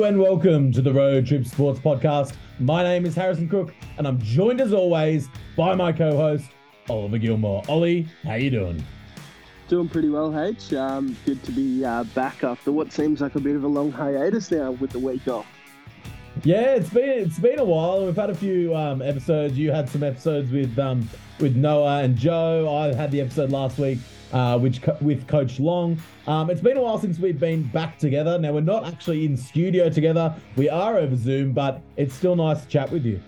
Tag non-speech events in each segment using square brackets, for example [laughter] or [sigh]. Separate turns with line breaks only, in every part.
Hello and welcome to the Road Trip Sports Podcast. My name is Harrison Crook, and I'm joined as always by my co-host Oliver Gilmour. Ollie, how you doing?
Doing pretty well, H. Um, good to be uh, back after what seems like a bit of a long hiatus now with the week off.
Yeah, it's been it's been a while. We've had a few um, episodes. You had some episodes with um, with Noah and Joe. I had the episode last week, uh, which co- with Coach Long. Um, it's been a while since we've been back together. Now we're not actually in studio together. We are over Zoom, but it's still nice to chat with you.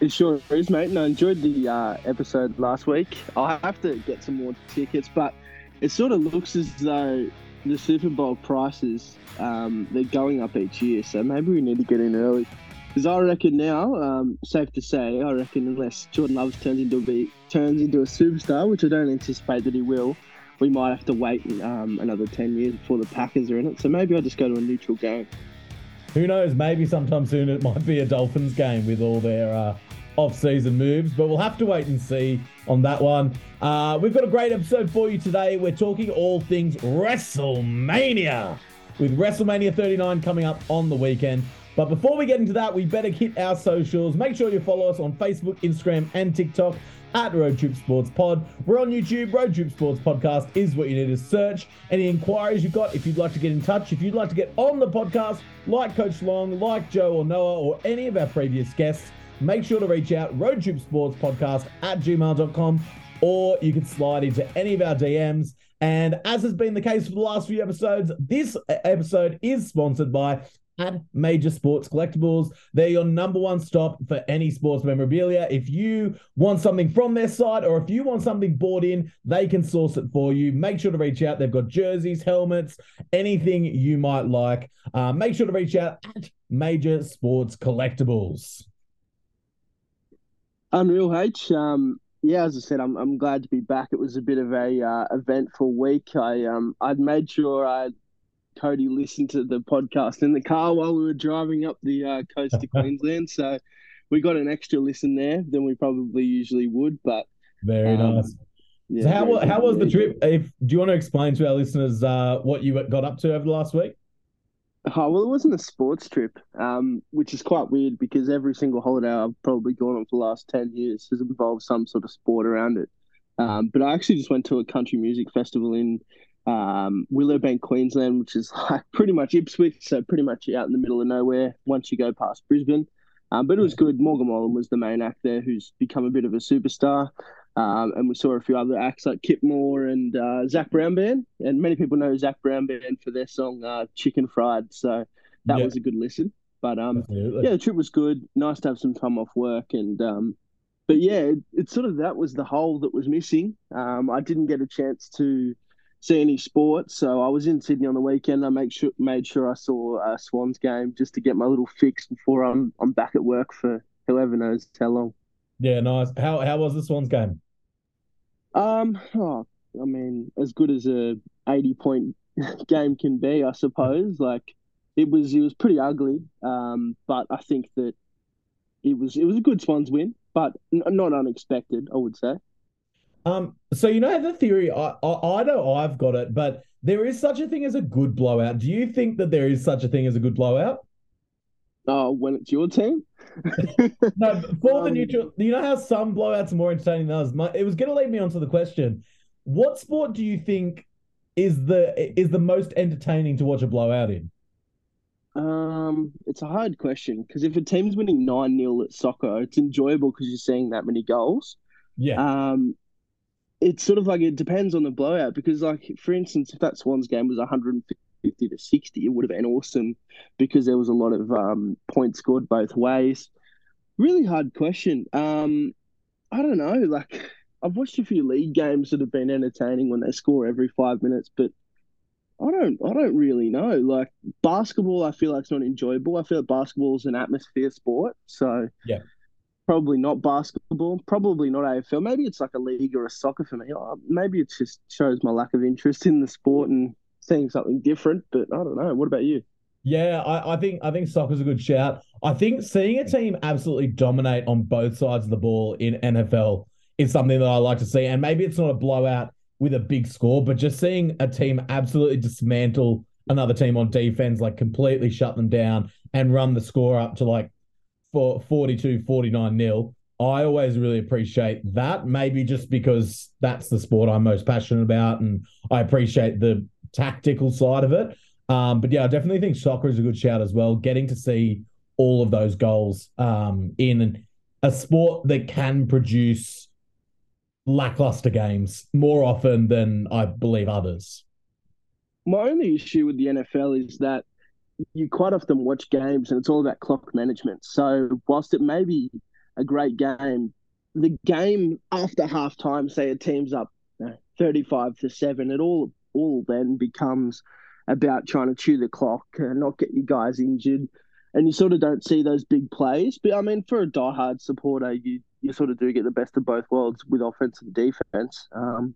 It sure is, mate. And I enjoyed the uh, episode last week. I have to get some more tickets, but it sort of looks as though the Super Bowl prices um, they're going up each year, so maybe we need to get in early. Because I reckon now, um, safe to say, I reckon unless Jordan Love turns into a turns into a superstar, which I don't anticipate that he will, we might have to wait um, another ten years before the Packers are in it. So maybe I'll just go to a neutral game.
Who knows? Maybe sometime soon it might be a Dolphins game with all their uh, off-season moves, but we'll have to wait and see on that one. Uh, we've got a great episode for you today. We're talking all things WrestleMania with WrestleMania 39 coming up on the weekend. But before we get into that, we better hit our socials. Make sure you follow us on Facebook, Instagram, and TikTok at Road Trip Sports Pod. We're on YouTube. Road Trip Sports Podcast is what you need to search. Any inquiries you've got, if you'd like to get in touch, if you'd like to get on the podcast, like Coach Long, like Joe or Noah, or any of our previous guests, make sure to reach out Road Trip Sports Podcast at gmail.com, or you can slide into any of our DMs. And as has been the case for the last few episodes, this episode is sponsored by at Major Sports Collectibles. They're your number one stop for any sports memorabilia. If you want something from their site or if you want something bought in, they can source it for you. Make sure to reach out. They've got jerseys, helmets, anything you might like. Uh, make sure to reach out at Major Sports Collectibles.
Unreal H. Um, yeah, as I said, I'm I'm glad to be back. It was a bit of a uh, eventful week. I um I'd made sure I Cody listened to the podcast in the car while we were driving up the uh, coast to [laughs] Queensland, so we got an extra listen there than we probably usually would. But
very um, nice. Yeah, so how how was the trip? If do you want to explain to our listeners uh, what you got up to over the last week?
Oh, well, it wasn't a sports trip, um, which is quite weird because every single holiday I've probably gone on for the last 10 years has involved some sort of sport around it. Um, but I actually just went to a country music festival in um, Willowbank, Queensland, which is [laughs] like pretty much Ipswich, so pretty much out in the middle of nowhere once you go past Brisbane. Um, but it was good. Morgan Wallen was the main act there, who's become a bit of a superstar. Um, and we saw a few other acts like Kip Moore and uh, Zac Brown Band. And many people know Zac Brown Band for their song uh, Chicken Fried. So that yeah. was a good listen. But um, yeah, the trip was good. Nice to have some time off work. And um, but yeah, it, it's sort of that was the hole that was missing. Um, I didn't get a chance to see any sports. So I was in Sydney on the weekend. I make sure made sure I saw a Swans game just to get my little fix before I'm I'm back at work for whoever knows how long.
Yeah, nice. How how was the Swans game?
Um, oh, I mean, as good as a eighty point [laughs] game can be, I suppose. Like it was, it was pretty ugly. Um, but I think that it was it was a good Swans win, but n- not unexpected. I would say.
Um, so you know the theory. I, I, I know I've got it, but there is such a thing as a good blowout. Do you think that there is such a thing as a good blowout?
Oh, uh, when it's your team? [laughs]
no, for um, the neutral. You know how some blowouts are more entertaining than others. My, it was going to lead me on to the question: What sport do you think is the is the most entertaining to watch a blowout in?
Um, it's a hard question because if a team's winning nine 0 at soccer, it's enjoyable because you're seeing that many goals.
Yeah.
Um, it's sort of like it depends on the blowout because, like, for instance, if that Swans game was 150 to 60, it would have been awesome because there was a lot of um, points scored both ways. Really hard question. Um, I don't know. Like, I've watched a few league games that have been entertaining when they score every five minutes, but I don't. I don't really know. Like basketball, I feel like it's not enjoyable. I feel like basketball is an atmosphere sport, so
yeah
probably not basketball, probably not AFL. Maybe it's like a league or a soccer for me. Uh, maybe it just shows my lack of interest in the sport and seeing something different. But I don't know. What about you?
Yeah, I, I think I think soccer's a good shout. I think seeing a team absolutely dominate on both sides of the ball in NFL is something that I like to see. And maybe it's not a blowout with a big score, but just seeing a team absolutely dismantle another team on defense, like completely shut them down and run the score up to like for 42, 49 nil. I always really appreciate that. Maybe just because that's the sport I'm most passionate about, and I appreciate the tactical side of it. Um, but yeah, I definitely think soccer is a good shout as well. Getting to see all of those goals um, in a sport that can produce lackluster games more often than I believe others.
My only issue with the NFL is that you quite often watch games and it's all about clock management. So whilst it may be a great game, the game after halftime, say a team's up you know, 35 to 7, it all all then becomes about trying to chew the clock and not get you guys injured. And you sort of don't see those big plays. But I mean, for a diehard supporter, you, you sort of do get the best of both worlds with offense and defense. Um,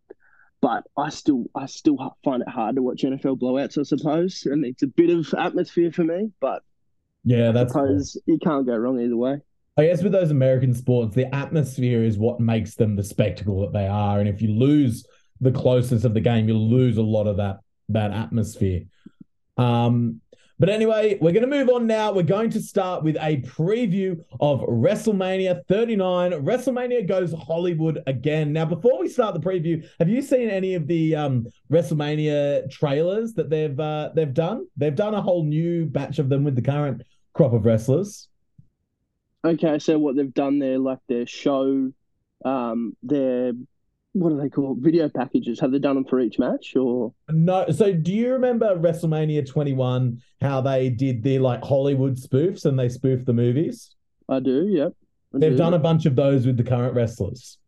but I still I still find it hard to watch NFL blowouts, I suppose, and it's a bit of atmosphere for me. But
yeah, that's
I suppose cool. you can't go wrong either way.
I guess with those American sports, the atmosphere is what makes them the spectacle that they are, and if you lose the closeness of the game, you lose a lot of that that atmosphere. Um, but anyway, we're going to move on now. We're going to start with a preview of WrestleMania 39. WrestleMania goes Hollywood again. Now, before we start the preview, have you seen any of the um, WrestleMania trailers that they've uh, they've done? They've done a whole new batch of them with the current crop of wrestlers.
Okay, so what they've done there, like their show, um, their what do they call video packages? Have they done them for each match or
no? So do you remember WrestleMania 21? How they did their like Hollywood spoofs and they spoofed the movies?
I do. Yep.
I They've do. done a bunch of those with the current wrestlers.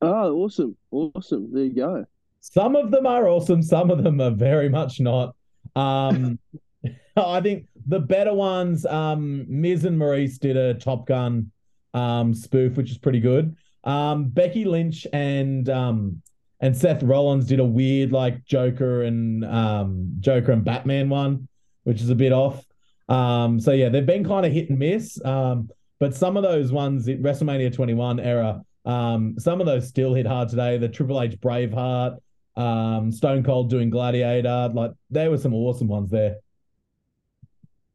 Oh, awesome! Awesome. There you go.
Some of them are awesome. Some of them are very much not. Um, [laughs] I think the better ones, um, Miz and Maryse did a Top Gun um, spoof, which is pretty good. Um, Becky Lynch and um, and Seth Rollins did a weird like Joker and um, Joker and Batman one, which is a bit off. Um, so yeah, they've been kind of hit and miss. Um, but some of those ones, WrestleMania 21 era, um, some of those still hit hard today. The Triple H Braveheart, um, Stone Cold doing Gladiator, like there were some awesome ones there.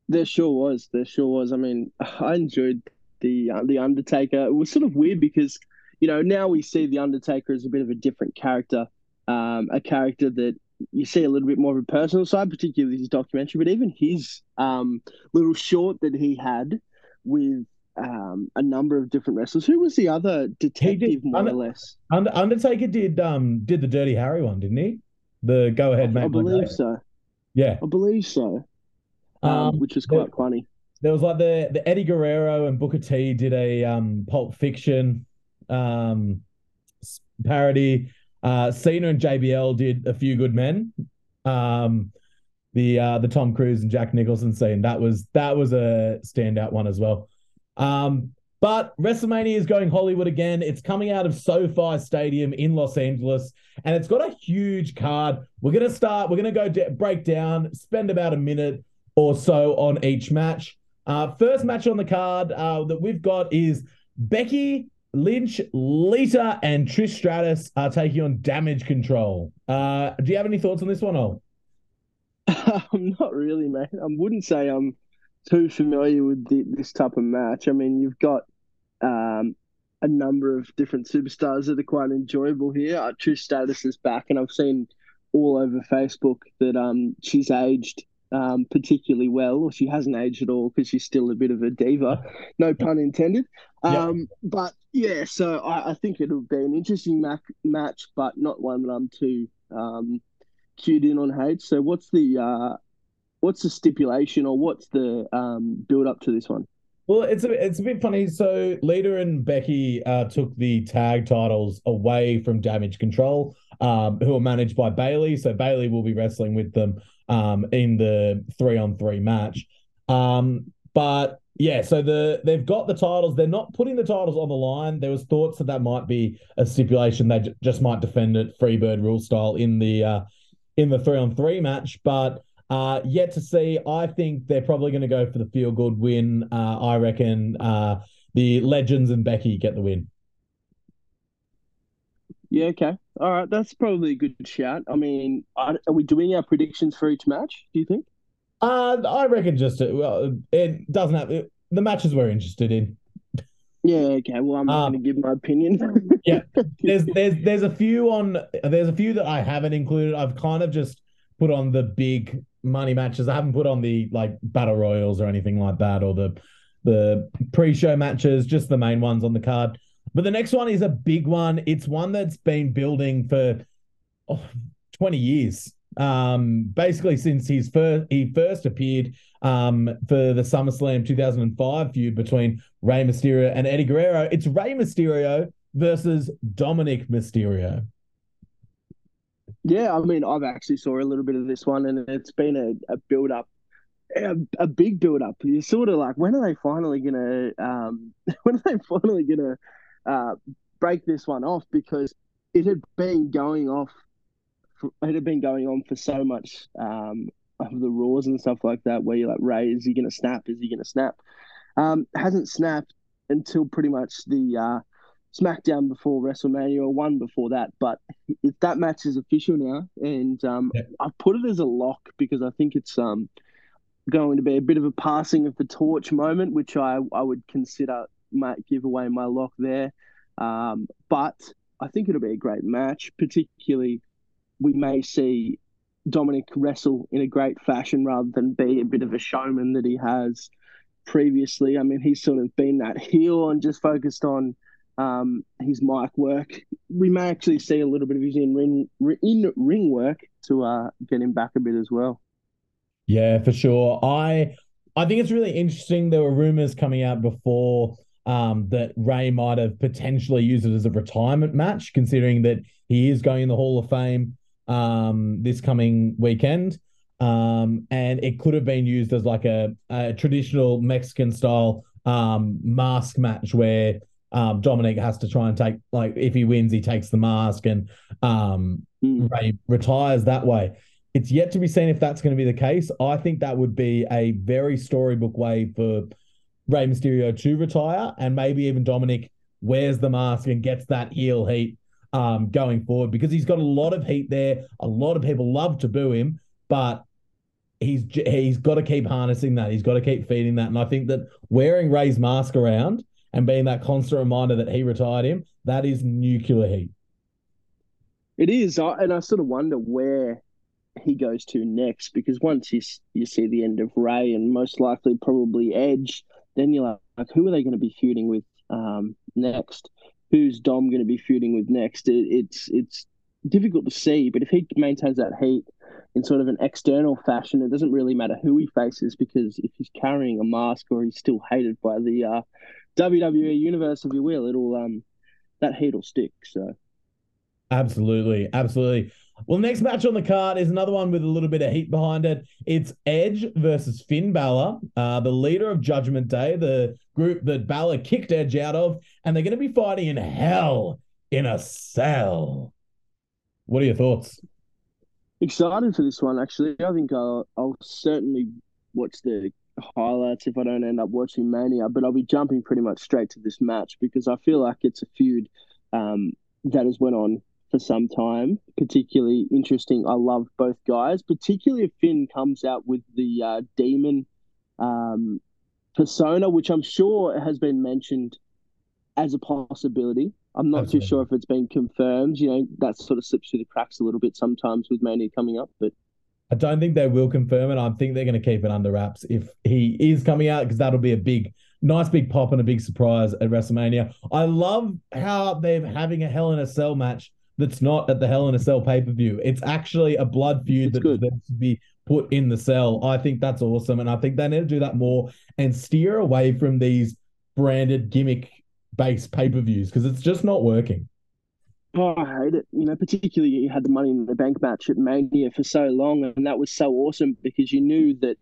There sure was. There sure was. I mean, [sighs] I enjoyed the uh, the Undertaker. It was sort of weird because you know, now we see the Undertaker as a bit of a different character, um, a character that you see a little bit more of a personal side, particularly his documentary, but even his um, little short that he had with um, a number of different wrestlers. Who was the other detective, did, more Under, or less?
Undertaker did um did the Dirty Harry one, didn't he? The go ahead,
Man. I believe so.
Yeah,
I believe so. Um, um, which was quite there, funny.
There was like the the Eddie Guerrero and Booker T did a um Pulp Fiction um, parody. Uh, Cena and JBL did a few good men. Um, the uh, the Tom Cruise and Jack Nicholson scene that was that was a standout one as well. Um, but WrestleMania is going Hollywood again. It's coming out of SoFi Stadium in Los Angeles, and it's got a huge card. We're gonna start. We're gonna go de- break down, spend about a minute or so on each match. Uh, first match on the card uh, that we've got is Becky Lynch, Lita, and Trish Stratus are taking on Damage Control. Uh, do you have any thoughts on this one, Ol? [laughs]
I'm not really, mate. I wouldn't say I'm too familiar with the, this type of match. I mean, you've got um, a number of different superstars that are quite enjoyable here. Uh, Trish Stratus is back, and I've seen all over Facebook that um, she's aged um, particularly well, or she hasn't aged at all because she's still a bit of a diva. No pun intended. Um, yep. But yeah, so I, I, think it'll be an interesting mac- match, but not one that I'm too um, cued in on H. So what's the uh, what's the stipulation, or what's the um, build up to this one?
Well, it's a it's a bit funny. So Lita and Becky uh, took the tag titles away from Damage Control, um, who are managed by Bayley. So Bayley will be wrestling with them um, in the three on three match. Um, but yeah, so the they've got the titles. They're not putting the titles on the line. There was thoughts that that might be a stipulation. They j- just might defend it Freebird rule style in the uh, in the three on three match, but. Uh, yet to see. I think they're probably going to go for the feel good win. Uh, I reckon uh, the Legends and Becky get the win.
Yeah, okay. All right, that's probably a good shout. I mean, are, are we doing our predictions for each match, do you think?
Uh, I reckon just uh, well, it doesn't have it, the matches we're interested in.
Yeah, okay. Well, I'm um, going to give my opinion. [laughs]
yeah, there's [laughs] there's there's a few on there's a few that I haven't included. I've kind of just put on the big money matches. I haven't put on the like battle royals or anything like that, or the the pre-show matches, just the main ones on the card. But the next one is a big one. It's one that's been building for oh, 20 years. Um, basically since he's first he first appeared um for the SummerSlam 2005 feud between Rey Mysterio and Eddie Guerrero. It's Rey Mysterio versus Dominic Mysterio.
Yeah, I mean, I've actually saw a little bit of this one, and it's been a, a build up, a, a big build up. You're sort of like, when are they finally gonna, um, [laughs] when are they finally gonna uh, break this one off? Because it had been going off, it had been going on for so much um, of the Raws and stuff like that, where you're like, Rey, is he gonna snap? Is he gonna snap? Um, hasn't snapped until pretty much the uh, SmackDown before WrestleMania or one before that. But if that match is official now, and um, yeah. I've put it as a lock because I think it's um, going to be a bit of a passing of the torch moment, which I, I would consider might give away my lock there. Um, but I think it'll be a great match, particularly we may see Dominic wrestle in a great fashion rather than be a bit of a showman that he has previously. I mean, he's sort of been that heel and just focused on um, his mic work. We may actually see a little bit of his in ring in ring work to uh, get him back a bit as well.
Yeah, for sure. I I think it's really interesting. There were rumors coming out before um, that Rey might have potentially used it as a retirement match, considering that he is going in the Hall of Fame um, this coming weekend. Um, and it could have been used as like a, a traditional Mexican style um, mask match where um, Dominic has to try and take like if he wins, he takes the mask and um, mm. Rey retires that way. It's yet to be seen if that's going to be the case. I think that would be a very storybook way for Rey Mysterio to retire, and maybe even Dominic wears the mask and gets that heel heat um, going forward because he's got a lot of heat there. A lot of people love to boo him, but he's he's got to keep harnessing that. He's got to keep feeding that, and I think that wearing Rey's mask around and being that constant reminder that he retired him, that is nuclear heat.
It is, and I sort of wonder where he goes to next because once you you see the end of Ray and most likely probably Edge, then you're like, who are they going to be feuding with um, next? Who's Dom going to be feuding with next? It, it's it's difficult to see, but if he maintains that heat in sort of an external fashion, it doesn't really matter who he faces because if he's carrying a mask or he's still hated by the uh, WWE universe, if you will, it'll um that heat will stick. So
absolutely, absolutely. Well, next match on the card is another one with a little bit of heat behind it. It's Edge versus Finn Balor, uh, the leader of Judgment Day, the group that Balor kicked Edge out of, and they're going to be fighting in hell in a cell. What are your thoughts?
Excited for this one, actually. I think I'll, I'll certainly watch the highlights if I don't end up watching Mania, but I'll be jumping pretty much straight to this match because I feel like it's a feud um, that has went on for some time. Particularly interesting. I love both guys, particularly if Finn comes out with the uh, demon um, persona, which I'm sure has been mentioned as a possibility. I'm not Absolutely. too sure if it's been confirmed. You know, that sort of slips through the cracks a little bit sometimes with Mania coming up, but
I don't think they will confirm it. I think they're going to keep it under wraps if he is coming out because that'll be a big, nice big pop and a big surprise at WrestleMania. I love how they're having a Hell in a Cell match that's not at the Hell in a Cell pay per view. It's actually a blood feud that needs to be put in the cell. I think that's awesome, and I think they need to do that more and steer away from these branded gimmick based pay per views because it's just not working.
Oh, I hate it. You know, particularly you had the Money in the Bank match at Mania for so long, and that was so awesome because you knew that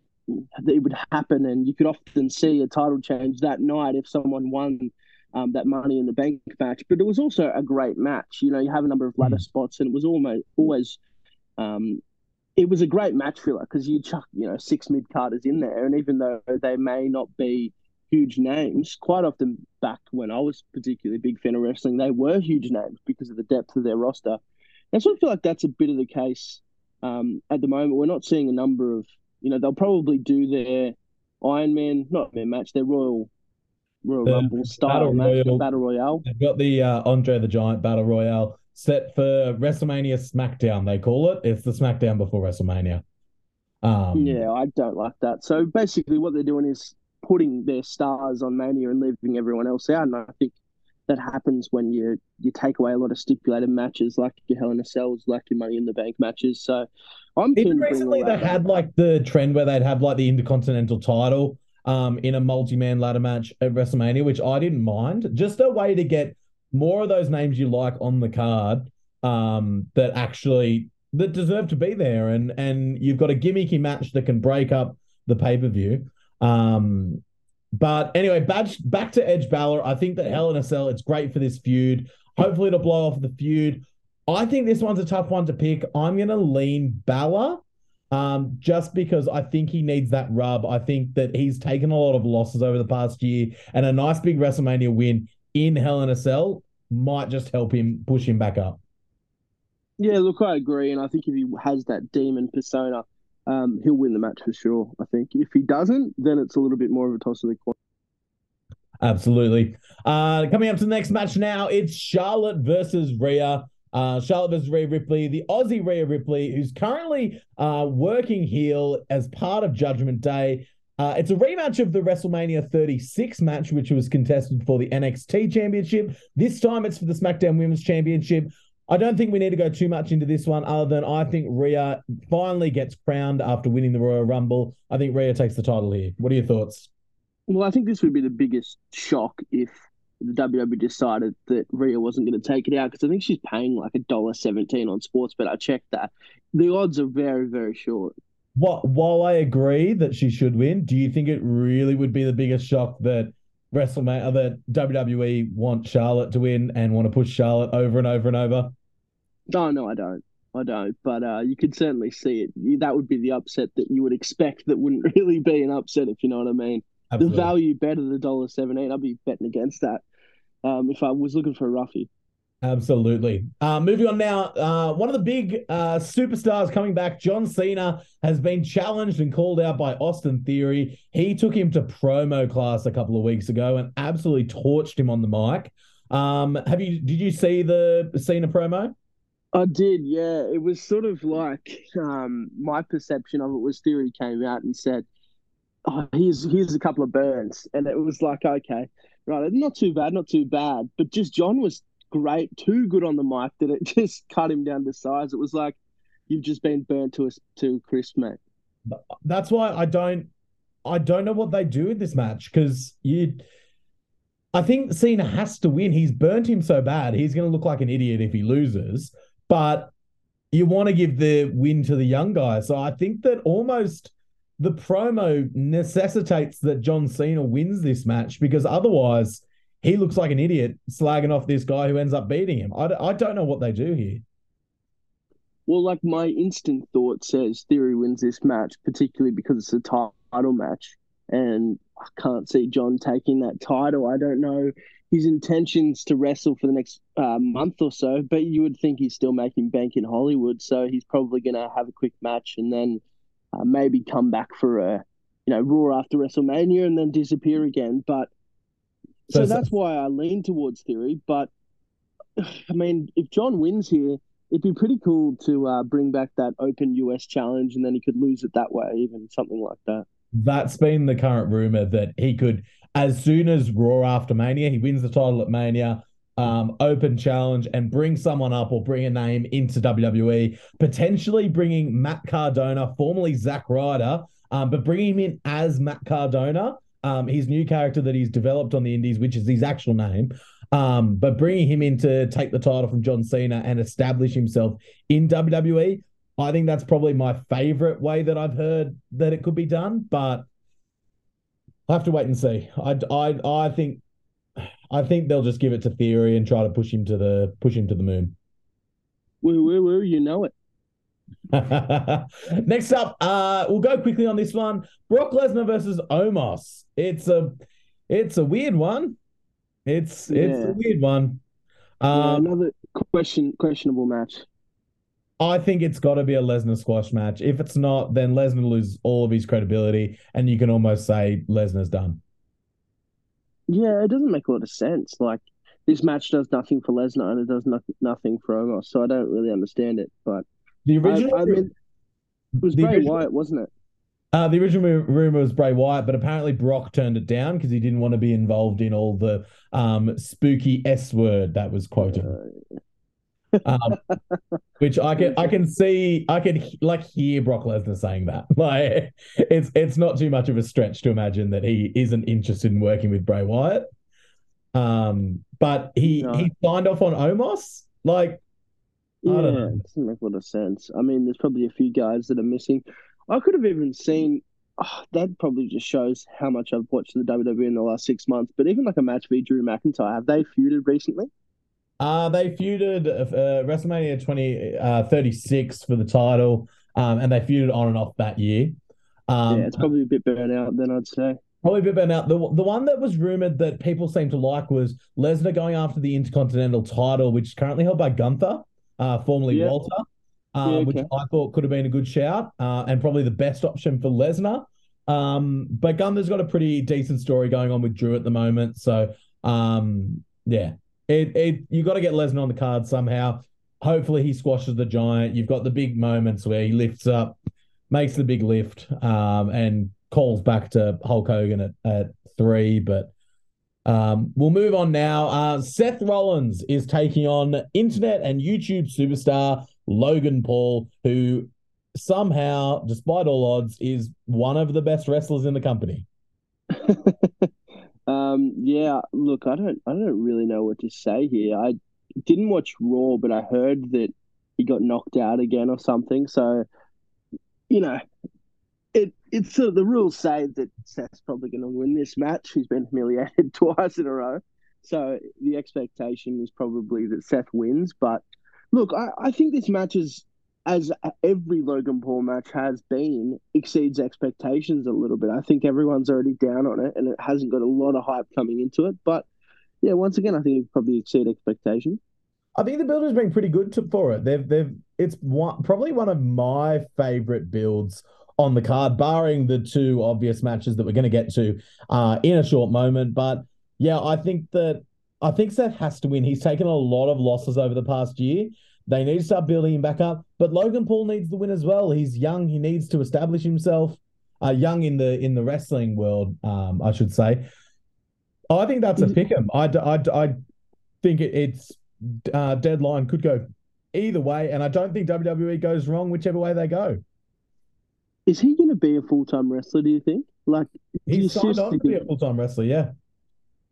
it would happen, and you could often see a title change that night if someone won um, that Money in the Bank match. But it was also a great match. You know, you have a number of ladder mm. spots, and it was almost always, um, it was a great match filler because you chuck you know six mid carders in there, and even though they may not be huge names. Quite often, back when I was particularly big fan of wrestling, they were huge names because of the depth of their roster. And so I feel like that's a bit of the case um, at the moment. We're not seeing a number of, you know, they'll probably do their Iron Man, not their match, their Royal Royal the Rumble style match, Royal, Battle Royale.
They've got the uh, Andre the Giant Battle Royale set for WrestleMania SmackDown. They call it. It's the SmackDown before WrestleMania.
Um, yeah, I don't like that. So basically, what they're doing is putting their stars on Mania and leaving everyone else out. And I think that happens when you you take away a lot of stipulated matches, like your Hell in a Cells, like your Money in the Bank matches. So I'm
even recently they had like the trend where they'd have like the Intercontinental title um in a multi-man ladder match at WrestleMania, which I didn't mind. Just a way to get more of those names you like on the card um that actually that deserve to be there and and you've got a gimmicky match that can break up the pay-per-view. Um but anyway, back, back to Edge Balor. I think that Hell in a Cell, it's great for this feud. Hopefully, to blow off the feud. I think this one's a tough one to pick. I'm going to lean Balor um, just because I think he needs that rub. I think that he's taken a lot of losses over the past year, and a nice big WrestleMania win in Hell in a Cell might just help him push him back up.
Yeah, look, I agree, and I think if he has that demon persona, um, he'll win the match for sure. I think if he doesn't, then it's a little bit more of a toss of the coin.
Absolutely. Uh, coming up to the next match now, it's Charlotte versus Rhea. Uh, Charlotte versus Rhea Ripley, the Aussie Rhea Ripley, who's currently uh, working heel as part of Judgment Day. Uh, it's a rematch of the WrestleMania 36 match, which was contested for the NXT Championship. This time it's for the SmackDown Women's Championship. I don't think we need to go too much into this one, other than I think Rhea finally gets crowned after winning the Royal Rumble. I think Rhea takes the title here. What are your thoughts?
Well, I think this would be the biggest shock if the WWE decided that Rhea wasn't going to take it out because I think she's paying like a dollar seventeen on sports, but I checked that. The odds are very, very short.
What while I agree that she should win, do you think it really would be the biggest shock that WrestleMania that WWE want Charlotte to win and want to push Charlotte over and over and over?
No, no, I don't. I don't. But uh, you could certainly see it. That would be the upset that you would expect. That wouldn't [laughs] really be an upset, if you know what I mean. Absolutely. The value better the dollar seventeen. I'd be betting against that um, if I was looking for a roughie.
Absolutely. Uh, moving on now, uh, one of the big uh, superstars coming back, John Cena, has been challenged and called out by Austin Theory. He took him to promo class a couple of weeks ago and absolutely torched him on the mic. Um, have you? Did you see the Cena promo?
I did, yeah. It was sort of like um, my perception of it was Theory came out and said, "Oh, here's here's a couple of burns," and it was like, okay, right, not too bad, not too bad. But just John was great, too good on the mic that it [laughs] just cut him down to size. It was like you've just been burnt to a to crisp, mate.
That's why I don't I don't know what they do in this match because you. I think Cena has to win. He's burnt him so bad. He's going to look like an idiot if he loses. But you want to give the win to the young guy. So I think that almost the promo necessitates that John Cena wins this match because otherwise he looks like an idiot slagging off this guy who ends up beating him. I, I don't know what they do here.
Well, like my instant thought says Theory wins this match, particularly because it's a title match. And I can't see John taking that title. I don't know his intentions to wrestle for the next uh, month or so, but you would think he's still making bank in Hollywood. So he's probably going to have a quick match and then uh, maybe come back for a, you know, Raw after WrestleMania and then disappear again. But so, so that's why I lean towards Theory. But [sighs] I mean, if John wins here, it'd be pretty cool to uh, bring back that Open US Challenge, and then he could lose it that way, even something like that.
That's been the current rumor that he could, as soon as Raw after Mania, he wins the title at Mania. Um, open challenge and bring someone up or bring a name into WWE, potentially bringing Matt Cardona, formerly Zack Ryder, um, but bringing him in as Matt Cardona um, his new character that he's developed on the Indies, which is his actual name. Um, but bringing him in to take the title from John Cena and establish himself in WWE, I think that's probably my favorite way that I've heard that it could be done. But I have to wait and see. I, I, I think, I think they'll just give it to Theory and try to push him to the push him to the moon.
Woo woo woo! You know it. [laughs]
Next up, uh, we'll go quickly on this one. Brock Lesnar versus Omos. It's a It's a weird one. It's it's
Yeah.
a weird one.
Yeah,
Um,
another question questionable match.
I think it's got to be a Lesnar squash match. If it's not, then Lesnar loses all of his credibility, and you can almost say Lesnar's done.
Yeah, it doesn't make a lot of sense. Like this match does nothing for Lesnar and it does no- nothing for Omos, so I don't really understand it. But
The original,
I mean, it was Bray
original-
Wyatt, wasn't it?
Uh, the original rumor was Bray Wyatt, but apparently Brock turned it down because he didn't want to be involved in all the um, spooky S word that was quoted. Um, which I can I can see I can he- like hear Brock Lesnar saying that. [laughs] Like it's it's not too much of a stretch to imagine that he isn't interested in working with Bray Wyatt. Um, but he
No.
he signed off on Omos. Like I don't know.
it doesn't make a lot of sense. I mean, there's probably a few guys that are missing. I could have even seen. Oh, that probably just shows how much I've watched the WWE in the last six months. But even like a match v Drew McIntyre, have they feuded recently?
Uh, they feuded uh, WrestleMania 20, uh, 36 for the title, um, and they feuded on and off that year. Um,
yeah, it's probably a bit burnt out. Then I'd say.
Probably a bit better now. The, the one that was rumored that people seem to like was Lesnar going after the Intercontinental title, which is currently held by Gunther, uh, formerly
Yeah.
Walter, um,
Yeah,
which. I thought could have been a good shout uh, and probably the best option for Lesnar. Um, but Gunther's got a pretty decent story going on with Drew at the moment. So, um, yeah, it, it you got to get Lesnar on the card somehow. Hopefully, he squashes the giant. You've got the big moments where he lifts up, makes the big lift, um, and calls back to Hulk Hogan at, at three. But um, we'll move on now. Uh, Seth Rollins is taking on internet and YouTube superstar Logan Paul, who somehow, despite all odds, is one of the best wrestlers in the company. [laughs]
Um, yeah, look, I don't, I don't really know what to say here. I didn't watch Raw, but I heard that he got knocked out again or something. So, you know, it, it's sort of the rules say that Seth's probably going to win this match. He's been humiliated [laughs] twice in a row, so the expectation is probably that Seth wins. But look, I, I think this match is, as every Logan Paul match has been, exceeds expectations a little bit. I think everyone's already down on it, and it hasn't got a lot of hype coming into it. But yeah, once again, I think it probably exceed expectations.
I think the build has been pretty good to, for it. They've they've it's one probably one of my favorite builds on the card, barring the two obvious matches that we're going to get to uh, in a short moment. But yeah, I think that I think Seth has to win. He's taken a lot of losses over the past year. They need to start building him back up. But Logan Paul needs the win as well. He's young. He needs to establish himself. Uh, young in the in the wrestling world, um, I should say. I think that's a pick 'em. I, I, I think it, it's uh, deadline could go either way, and I don't think WWE goes wrong whichever way they go.
Is he going to be a full time wrestler? Do you think? Like,
He's signed on to be a full time wrestler, yeah,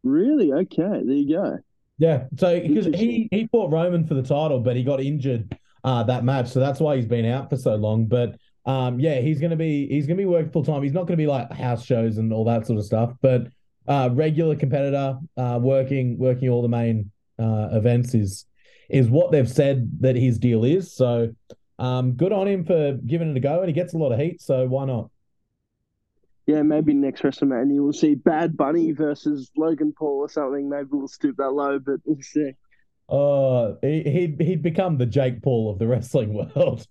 really? Okay, there you go.
Yeah. So because he he fought Roman for the title, but he got injured uh, that match, so that's why he's been out for so long. But um, yeah, he's gonna be he's gonna be working full time. He's not gonna be like house shows and all that sort of stuff, but uh, regular competitor, uh, working working all the main uh, events is is what they've said that his deal is. So um, good on him for giving it a go, and he gets a lot of heat, so why not?
Yeah, maybe next WrestleMania we'll see Bad Bunny versus Logan Paul or something. Maybe we'll stoop that low, but [laughs] we'll see.
Oh, he, he'd he'd become the Jake Paul of the [laughs] wrestling world.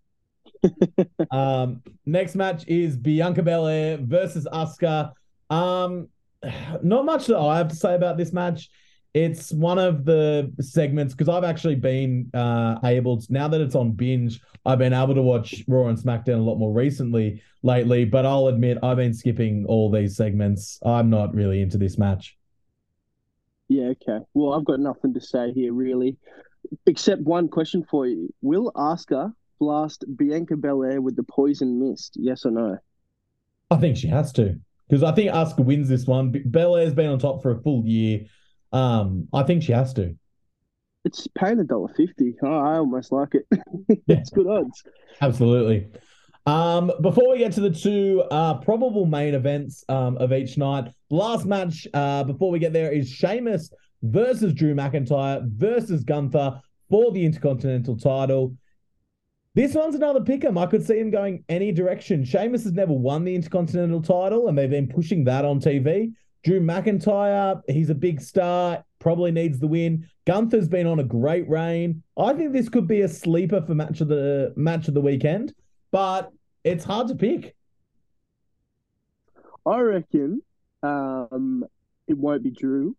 [laughs] um, next match is Bianca Belair versus Asuka. Um, [sighs] not much that I have to say about this match. It's one of the segments because I've actually been uh, able to, now that it's on binge, I've been able to watch Raw and SmackDown a lot more recently lately. But I'll admit I've been skipping all these segments. I'm not really into this match.
Yeah, okay. Well, I've got nothing to say here really, except one question for you: Will Asuka blast Bianca Belair with the poison mist? Yes or no?
I think she has to because I think Asuka wins this one. Belair's been on top for a full year. Um, I think she has to.
It's paying a dollar fifty. Oh, I almost like it. [laughs] it's good odds.
Absolutely. Um, before we get to the two uh, probable main events um, of each night, last match uh, before we get there is Sheamus versus Drew McIntyre versus Gunther for the Intercontinental title. This one's another pick 'em. I could see him going any direction. Sheamus has never won the Intercontinental title, and they've been pushing that on TV. Drew McIntyre, he's a big star, probably needs the win. Gunther's been on a great reign. I think this could be a sleeper for match of the match of the weekend, but it's hard to pick.
I reckon um, it won't be Drew.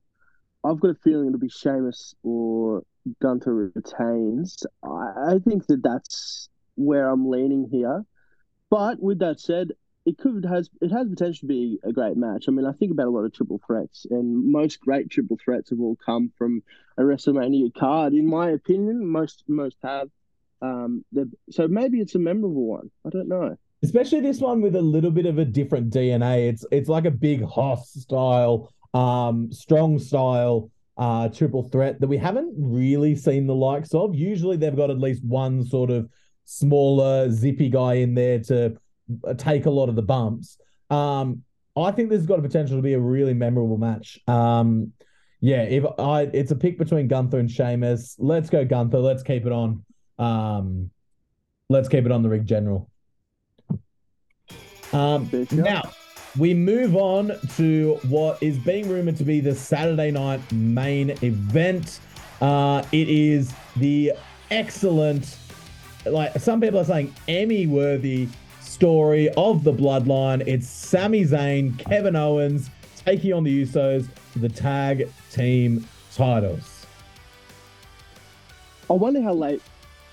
I've got a feeling it'll be Sheamus or Gunther retains. I, I think that that's where I'm leaning here. But with that said, it could has it has potential to be a great match. I mean, I think about a lot of triple threats, and most great triple threats have all come from a WrestleMania card. In my opinion, most most have. Um, so maybe it's a memorable one. I don't know.
Especially this one with a little bit of a different DNA. It's it's like a big Hoss style, um, strong style uh, triple threat that we haven't really seen the likes of. Usually they've got at least one sort of smaller, zippy guy in there to take a lot of the bumps. Um, I think this has got a potential to be a really memorable match. Um, yeah, if I it's a pick between Gunther and Sheamus. Let's go Gunther. Let's keep it on. Um, let's keep it on the ring general. Um, now we move on to what is being rumored to be the Saturday night main event. Uh, it is the excellent, like some people are saying, Emmy worthy story of the bloodline. It's Sami Zayn, Kevin Owens taking on the Usos for the tag team titles.
I wonder how late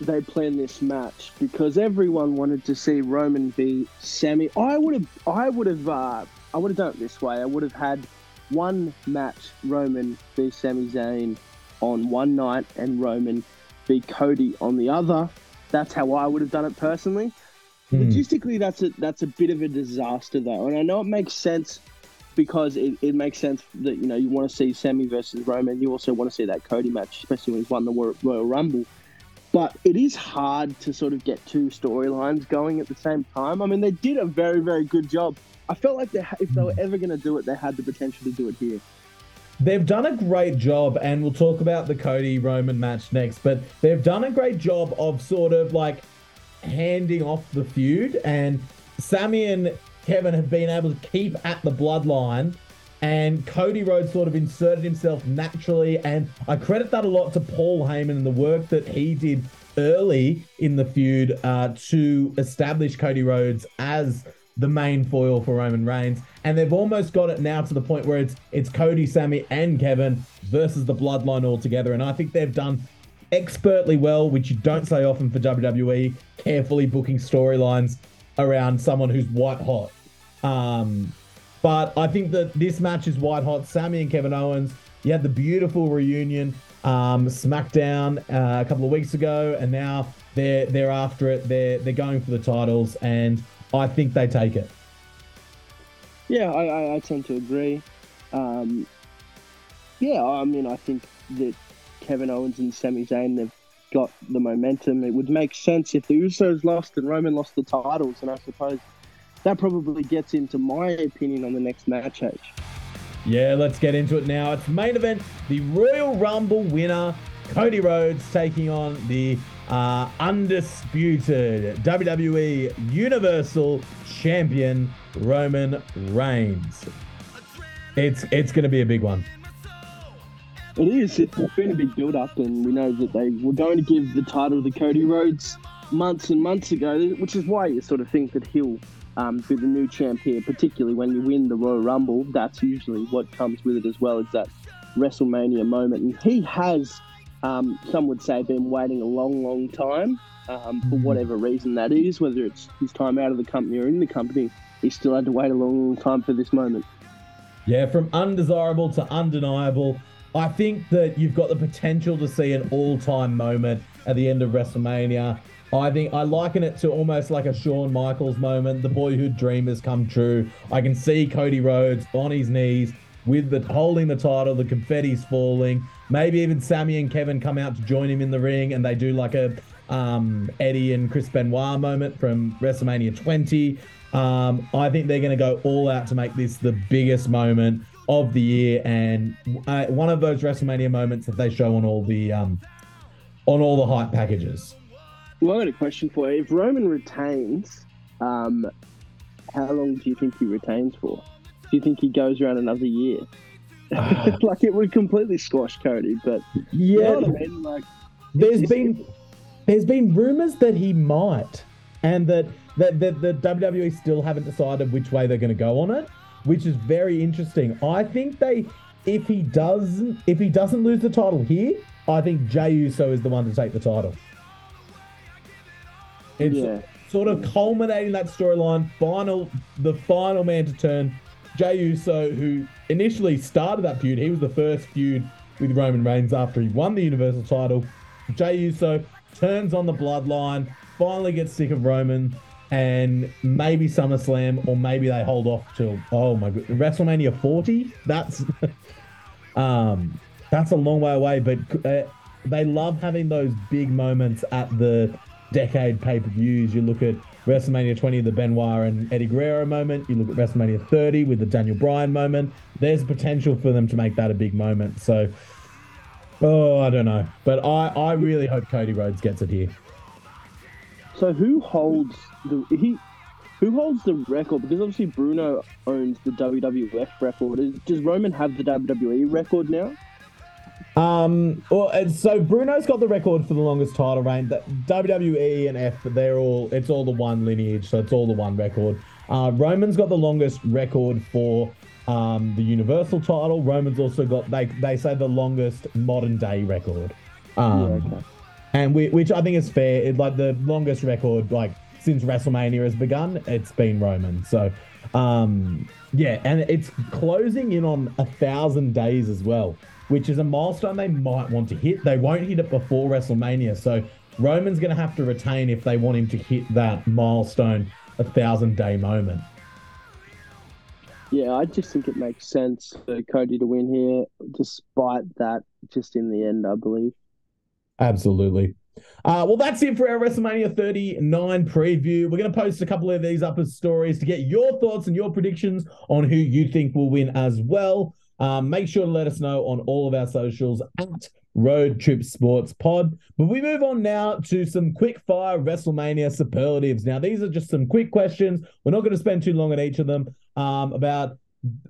they planned this match because everyone wanted to see Roman beat Sami. I would have, I would have, uh, I would have done it this way. I would have had one match Roman beat Sami Zayn on one night and Roman beat Cody on the other. That's how I would have done it personally. Mm. Logistically, that's a that's a bit of a disaster though, and I know it makes sense because it, it makes sense that you know you want to see Sami versus Roman. You also want to see that Cody match, especially when he's won the Royal Rumble. But it is hard to sort of get two storylines going at the same time. I mean, they did a very, very good job. I felt like they, if they were ever going to do it, they had the potential to do it here.
They've done a great job, and we'll talk about the Cody Roman match next, but they've done a great job of sort of like handing off the feud, and Sami and Kevin have been able to keep at the bloodline and Cody Rhodes sort of inserted himself naturally. And I credit that a lot to Paul Heyman and the work that he did early in the feud uh, to establish Cody Rhodes as the main foil for Roman Reigns. And they've almost got it now to the point where it's it's Cody, Sami, and Kevin versus the bloodline altogether. And I think they've done expertly well, which you don't say often for WWE, carefully booking storylines around someone who's white hot. Um, but I think that this match is white hot. Sami and Kevin Owens, you had the beautiful reunion um, SmackDown uh, a couple of weeks ago, and now they're they're after it. They're they're going for the titles, and I think they take it.
Yeah, I, I, I tend to agree. Um, yeah, I mean, I think that Kevin Owens and Sami Zayn they've got the momentum. It would make sense if the Usos lost and Roman lost the titles, and I suppose that probably gets into my opinion on the next match, H.
Yeah, let's get into it now. It's main event, the Royal Rumble winner, Cody Rhodes, taking on the uh, undisputed WWE Universal Champion Roman Reigns. It's it's going to be a big one.
It is. It's been a big build up, and we know that they were going to give the title to Cody Rhodes months and months ago, which is why you sort of think that he'll um, be the new champ here, particularly when you win the Royal Rumble. That's usually what comes with it as well, is that WrestleMania moment. And he has, um, some would say, been waiting a long, long time um, for mm-hmm. whatever reason that is, whether it's his time out of the company or in the company. He still had to wait a long, long time for this moment.
Yeah, from undesirable to undeniable. I think that you've got the potential to see an all time moment at the end of WrestleMania. I think I liken it to almost like a Shawn Michaels moment. The boyhood dream has come true. I can see Cody Rhodes on his knees with the holding the title, the confetti's falling. Maybe even Sami and Kevin come out to join him in the ring, and they do like a um, Eddie and Chris Benoit moment from WrestleMania 20. Um, I think they're going to go all out to make this the biggest moment of the year, and uh, one of those WrestleMania moments that they show on all the um, on all the hype packages.
Well, I got a question for you. If Roman retains, um, how long do you think he retains for? do you think he goes around another year? [laughs] like it would completely squash Cody, but
yeah,
you know I mean? like
there's been there's been rumors that he might, and that that, that the WWE still haven't decided which way they're going to go on it, which is very interesting. I think they, if he doesn't, if he doesn't lose the title here, I think Jey Uso is the one to take the title. It's yeah. sort of culminating that storyline. Final, the final man to turn, Jey Uso, who initially started that feud. He was the first feud with Roman Reigns after he won the Universal title. Jey Uso turns on the bloodline, finally gets sick of Roman, and maybe SummerSlam, or maybe they hold off till oh my god, WrestleMania 40. That's [laughs] um, that's a long way away, but uh, they love having those big moments at the decade pay per views. You look at WrestleMania 20, the Benoit and Eddie Guerrero moment. You look at WrestleMania 30 with the Daniel Bryan moment. There's potential for them to make that a big moment. So, oh, I don't know, but I I really hope Cody Rhodes gets it here.
So who holds the he? Who holds the record? Because obviously Bruno owns the WWF record. Does Roman have the WWE record now?
Um, well, so Bruno's got the record for the longest title reign. WWE and F, they're all it's all the one lineage, so it's all the one record. Uh, Roman's got the longest record for um, the Universal title. Roman's also got they they say the longest modern day record. Um, yeah, okay and we, which I think is fair. It, like the longest record, like since WrestleMania has begun, it's been Roman. So, um, yeah, and it's closing in on a thousand days as well, which is a milestone they might want to hit. They won't hit it before WrestleMania, so Roman's going to have to retain if they want him to hit that milestone, a thousand day moment.
Yeah, I just think it makes sense for Cody to win here, despite that, just in the end, I believe.
Absolutely. Uh, well, that's it for our WrestleMania 39 preview. We're going to post a couple of these up as stories to get your thoughts and your predictions on who you think will win as well. Um, make sure to let us know on all of our socials at Road Trip Sports Pod. But we move on now to some quick fire WrestleMania superlatives. Now, these are just some quick questions. We're not going to spend too long on each of them um, about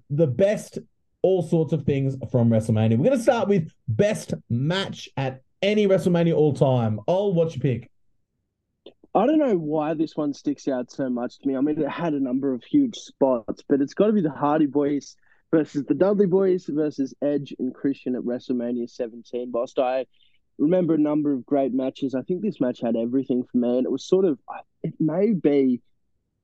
the best all sorts of things from WrestleMania. We're going to start with best match at any WrestleMania all time. I'll watch your pick.
I don't know why this one sticks out so much to me. I mean, it had a number of huge spots, but it's got to be the Hardy Boys versus the Dudley Boys versus Edge and Christian at WrestleMania 17. Whilst I remember a number of great matches, I think this match had everything for me. And it was sort of, it may be,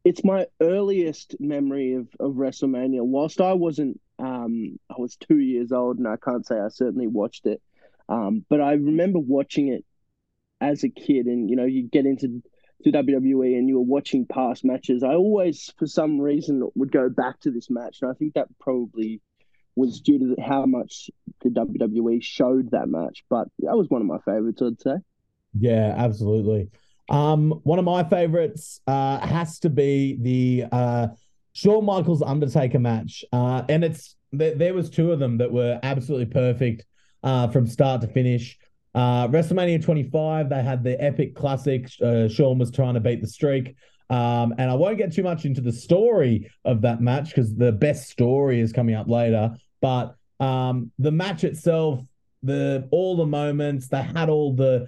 it's my earliest memory of, of WrestleMania. Whilst I wasn't, um, I was two years old and I can't say I certainly watched it um, but I remember watching it as a kid, and you know, you get into to WWE and you were watching past matches. I always, for some reason, would go back to this match, and I think that probably was due to how much the WWE showed that match. But that was one of my favorites, I'd say.
Yeah, absolutely. Um, one of my favorites uh, has to be the uh, Shawn Michaels Undertaker match, uh, and it's there, there was two of them that were absolutely perfect uh, from start to finish. Uh, WrestleMania 25, they had the epic classic. Uh, Shawn was trying to beat the streak. Um, and I won't get too much into the story of that match because the best story is coming up later. But um, the match itself, the all the moments, they had all the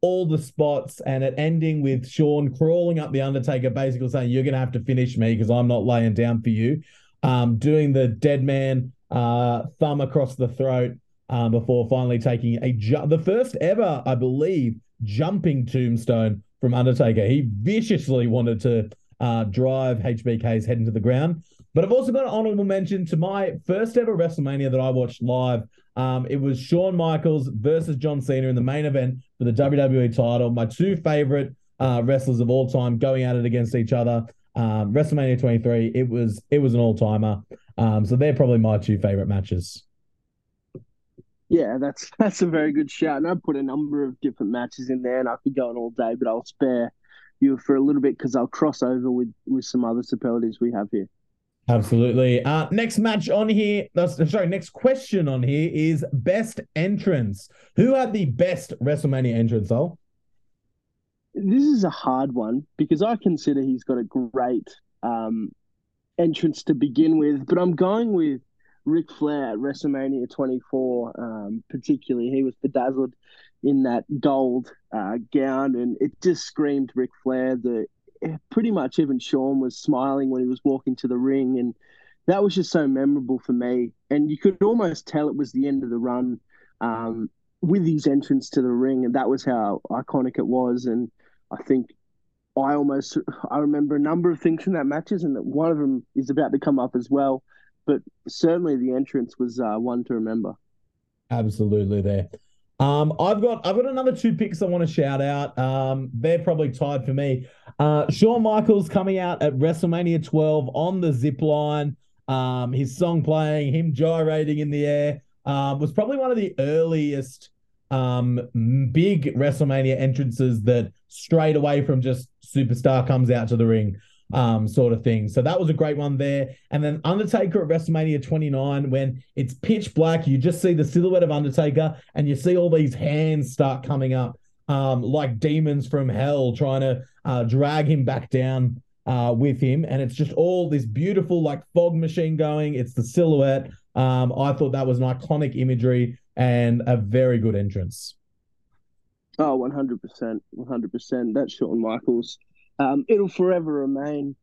all the spots, and it ending with Shawn crawling up the Undertaker, basically saying, "You're gonna have to finish me because I'm not laying down for you." Um, doing the dead man uh, thumb across the throat um, before finally taking a ju- the first ever, I believe, jumping tombstone from Undertaker. He viciously wanted to uh, drive HBK's head into the ground. But I've also got an honorable mention to my first ever WrestleMania that I watched live. Um, it was Shawn Michaels versus John Cena in the main event for the WWE title. My two favorite uh, wrestlers of all time going at it against each other. Um, WrestleMania 23. It was it was an all timer. Um, so they're probably my two favorite matches.
Yeah, that's [laughs] that's a very good shout. And I put a number of different matches in there, and I could go on all day, but I'll spare you for a little bit because I'll cross over with with some other superlatives we have here.
Absolutely. Uh, next match on here, uh, sorry, next question on here is best entrance. Who had the best WrestleMania entrance, Al?
This is a hard one because I consider he's got a great um, entrance to begin with, but I'm going with Ric Flair at WrestleMania 24. Um, particularly, he was bedazzled in that gold uh, gown, and it just screamed Ric Flair. The pretty much even Shawn was smiling when he was walking to the ring, and that was just so memorable for me. And you could almost tell it was the end of the run um, with his entrance to the ring, and that was how iconic it was. And I think I almost I remember a number of things from that matches, and one of them is about to come up as well. But certainly the entrance was uh, one to remember.
Absolutely, there. Um, I've got I've got another two picks I want to shout out. Um, they're probably tied for me. Uh, Shawn Michaels coming out at WrestleMania 12 on the zip line. Um, his song playing, him gyrating in the air, uh, was probably one of the earliest um, big WrestleMania entrances that straight away from just superstar comes out to the ring um, sort of thing. So that was a great one there. And then Undertaker at WrestleMania 29, when it's pitch black, you just see the silhouette of Undertaker and you see all these hands start coming up um, like demons from hell trying to uh, drag him back down uh, with him. And it's just all this beautiful, like fog machine going. It's the silhouette. Um, I thought that was an iconic imagery and a very good entrance.
Oh, 100%. 100%. That's Shawn Michaels um, it'll forever remain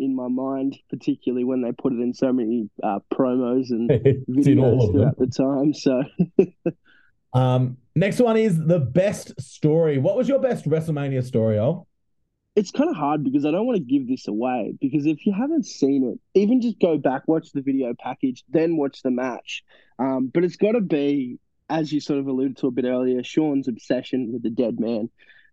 in my mind, particularly when they put it in so many uh, promos and [laughs] videos throughout the time. So, [laughs]
um, next one is the best story. What was your best WrestleMania story, Oh?
It's kind of hard because I don't want to give this away because if you haven't seen it, even just go back, watch the video package, then watch the match. Um, but it's got to be, as you sort of alluded to a bit earlier, Shawn's obsession with the dead man.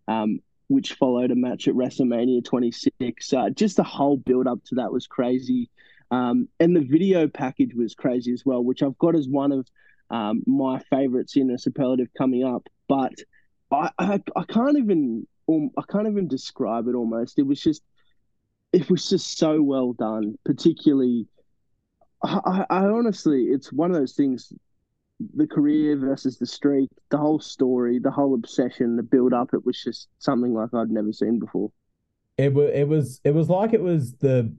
Um, which followed a match at WrestleMania 26. Uh, just the whole build up to that was crazy. Um, and the video package was crazy as well, which I've got as one of um, my favorites in a superlative coming up. But I, I, I can't even um, I can't even describe it almost. It was just it was just so well done, particularly. I, I honestly, it's one of those things the career versus the streak, the whole story, the whole obsession, the build up, it was just something like I'd never seen before.
It was it was it was like it was the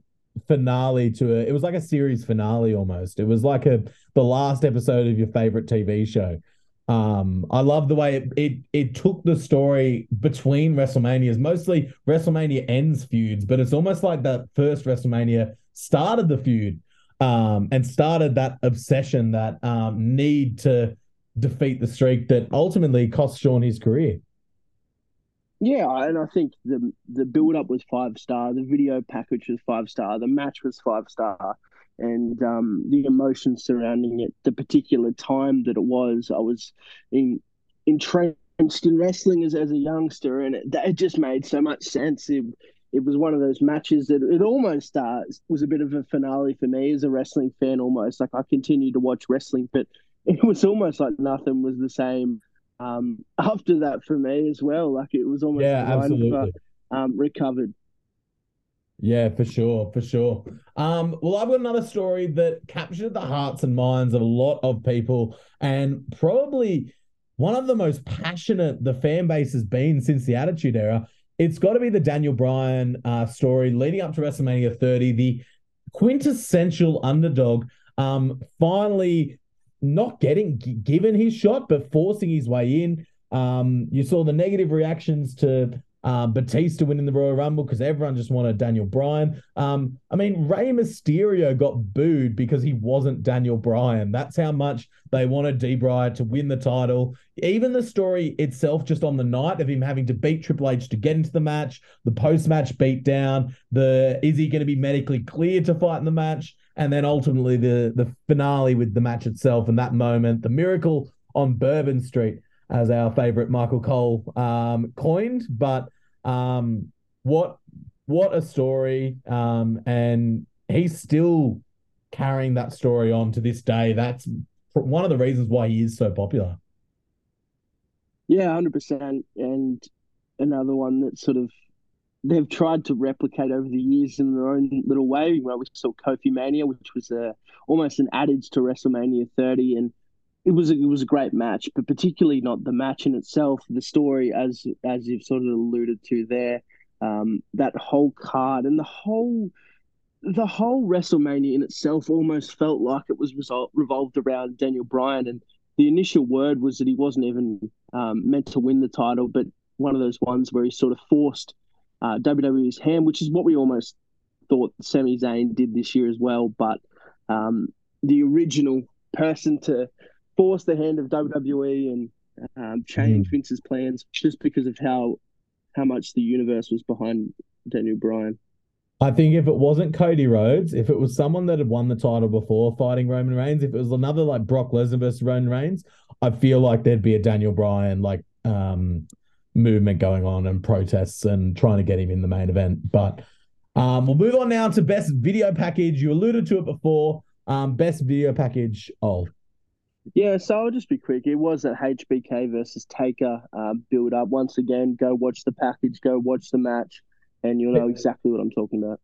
finale to a it was like a series finale almost. It was like a the last episode of your favorite TV show. Um, I love the way it, it it took the story between WrestleManias, mostly WrestleMania ends feuds, but it's almost like that first WrestleMania started the feud um, and started that obsession, that um, need to defeat the streak that ultimately cost Shawn his career.
Yeah, and I think the the build up was five star, the video package was five star, the match was five star, and um, the emotions surrounding it, the particular time that it was, I was in entrenched in wrestling as, as a youngster, and it, it just made so much sense. It, it was one of those matches that it almost uh, was a bit of a finale for me as a wrestling fan. Almost like I continued to watch wrestling, but [laughs] it was almost like nothing was the same um, after that for me as well. Like it was almost
yeah, absolutely
um, recovered.
Yeah, for sure, for sure. Um, well, I've got another story that captured the hearts and minds of a lot of people, and probably one of the most passionate the fan base has been since the Attitude Era it's got to be the Daniel Bryan uh, story leading up to WrestleMania 30, the quintessential underdog, um, finally not getting given his shot, but forcing his way in. Um, you saw the negative reactions to uh, Batista winning the Royal Rumble because everyone just wanted Daniel Bryan. Um, I mean, Rey Mysterio got booed because he wasn't Daniel Bryan. That's how much they wanted D. Bryan to win the title. Even the story itself, just on the night of him having to beat Triple H to get into the match, the post-match beatdown, the is he going to be medically cleared to fight in the match, and then ultimately the the finale with the match itself and that moment, the miracle on Bourbon Street as our favorite Michael Cole um, coined. But um, what what a story! Um, and he's still carrying that story on to this day. That's one of the reasons why he is so popular.
Yeah, hundred percent. And another one that sort of they've tried to replicate over the years in their own little way. You know, we saw Kofi Mania, which was a almost an adage to WrestleMania 30, and it was a, it was a great match, but particularly not the match in itself. The story, as as you've sort of alluded to there, um, that whole card and the whole the whole WrestleMania in itself almost felt like it was resol- revolved around Daniel Bryan, and the initial word was that he wasn't even um, meant to win the title, but one of those ones where he sort of forced uh, WWE's hand, which is what we almost thought Sami Zayn did this year as well. But um, the original person to force the hand of WWE and um, change mm. Vince's plans just because of how how much the universe was behind Daniel Bryan.
I think if it wasn't Cody Rhodes, if it was someone that had won the title before fighting Roman Reigns, if it was another like Brock Lesnar versus Roman Reigns, I feel like there'd be a Daniel Bryan like um, movement going on and protests and trying to get him in the main event. But um, we'll move on now to best video package. You alluded to it before. Um, best video package of.
Yeah, so I'll just be quick. It was that HBK versus Taker uh, build up. Once again, go watch the package, go watch the match and you'll know exactly what I'm talking about.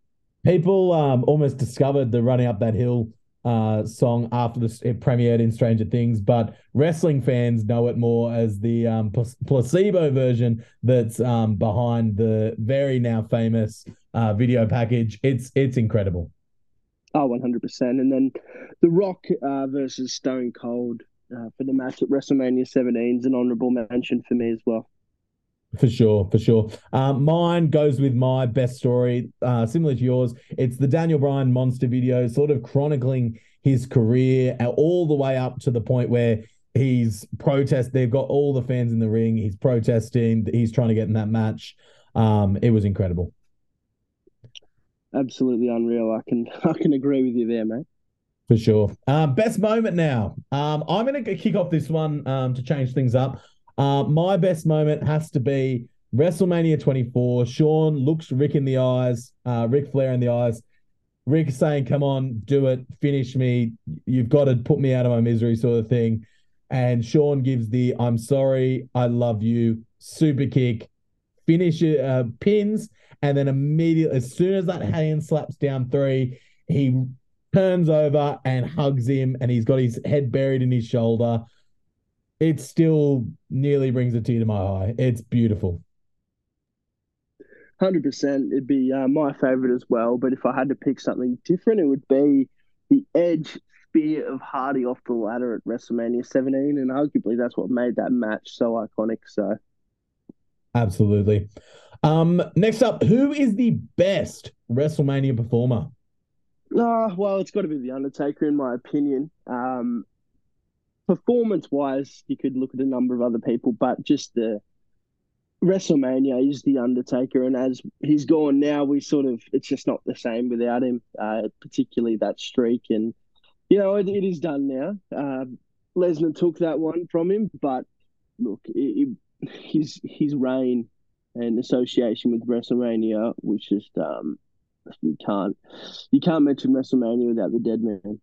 People um, almost discovered the running up that hill uh, song after this it premiered in Stranger Things, but wrestling fans know it more as the um, Placebo version that's um, behind the very now famous uh, video package. It's it's incredible.
Oh, 100%. And then The Rock uh, versus Stone Cold uh, for the match at WrestleMania 17 is an honorable mention for me as well.
For sure, for sure. Um, mine goes with my best story, uh, similar to yours. It's the Daniel Bryan monster video, sort of chronicling his career all the way up to the point where he's protest. They've got all the fans in the ring. He's protesting. He's trying to get in that match. Um, it was incredible.
Absolutely unreal. I can [laughs] I can agree with you there, mate.
For sure. Um, best moment now. Um, I'm going to kick off this one um, to change things up. Uh, my best moment has to be WrestleMania 24. Shawn looks Ric in the eyes, uh, Ric Flair in the eyes. Ric saying, "Come on, do it, finish me. You've got to put me out of my misery," sort of thing. And Shawn gives the "I'm sorry, I love you" super kick, finish uh, pins, and then immediately, as soon as that hand slaps down three, he turns over and hugs him, and he's got his head buried in his shoulder it still nearly brings a tear to my eye. It's beautiful.
Hundred percent, it'd be uh, my favorite as well. But if I had to pick something different, it would be the Edge spear of Hardy off the ladder at WrestleMania 17, and arguably that's what made that match so iconic. So,
absolutely. Um, next up, who is the best WrestleMania performer?
Uh, well, it's got to be the Undertaker, in my opinion. Um, performance wise, you could look at a number of other people, but just the WrestleMania is the Undertaker, and as he's gone now, we sort of it's just not the same without him. Uh, particularly that streak, and you know it, it is done now. Uh, Lesnar took that one from him, but look, it, it, his his reign and association with WrestleMania, which just um, you can't you can't mention WrestleMania without the dead man.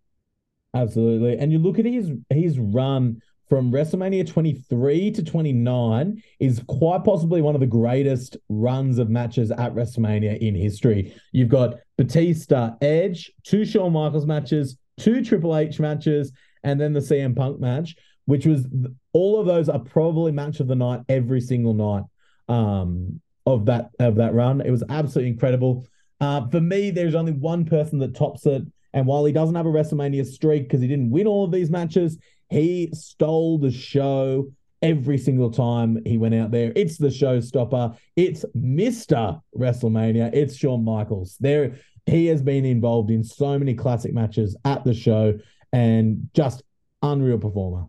Absolutely. And you look at his his run from WrestleMania 23 to 29 is quite possibly one of the greatest runs of matches at WrestleMania in history. You've got Batista, Edge, two Shawn Michaels matches, two Triple H matches, and then the CM Punk match, which was all of those are probably match of the night every single night um, of that of that run. It was absolutely incredible. Uh, for me, there's only one person that tops it, and while he doesn't have a WrestleMania streak because he didn't win all of these matches, he stole the show every single time he went out there. It's the showstopper. It's Mr. WrestleMania. It's Shawn Michaels. There he has been involved in so many classic matches at the show and just unreal performer.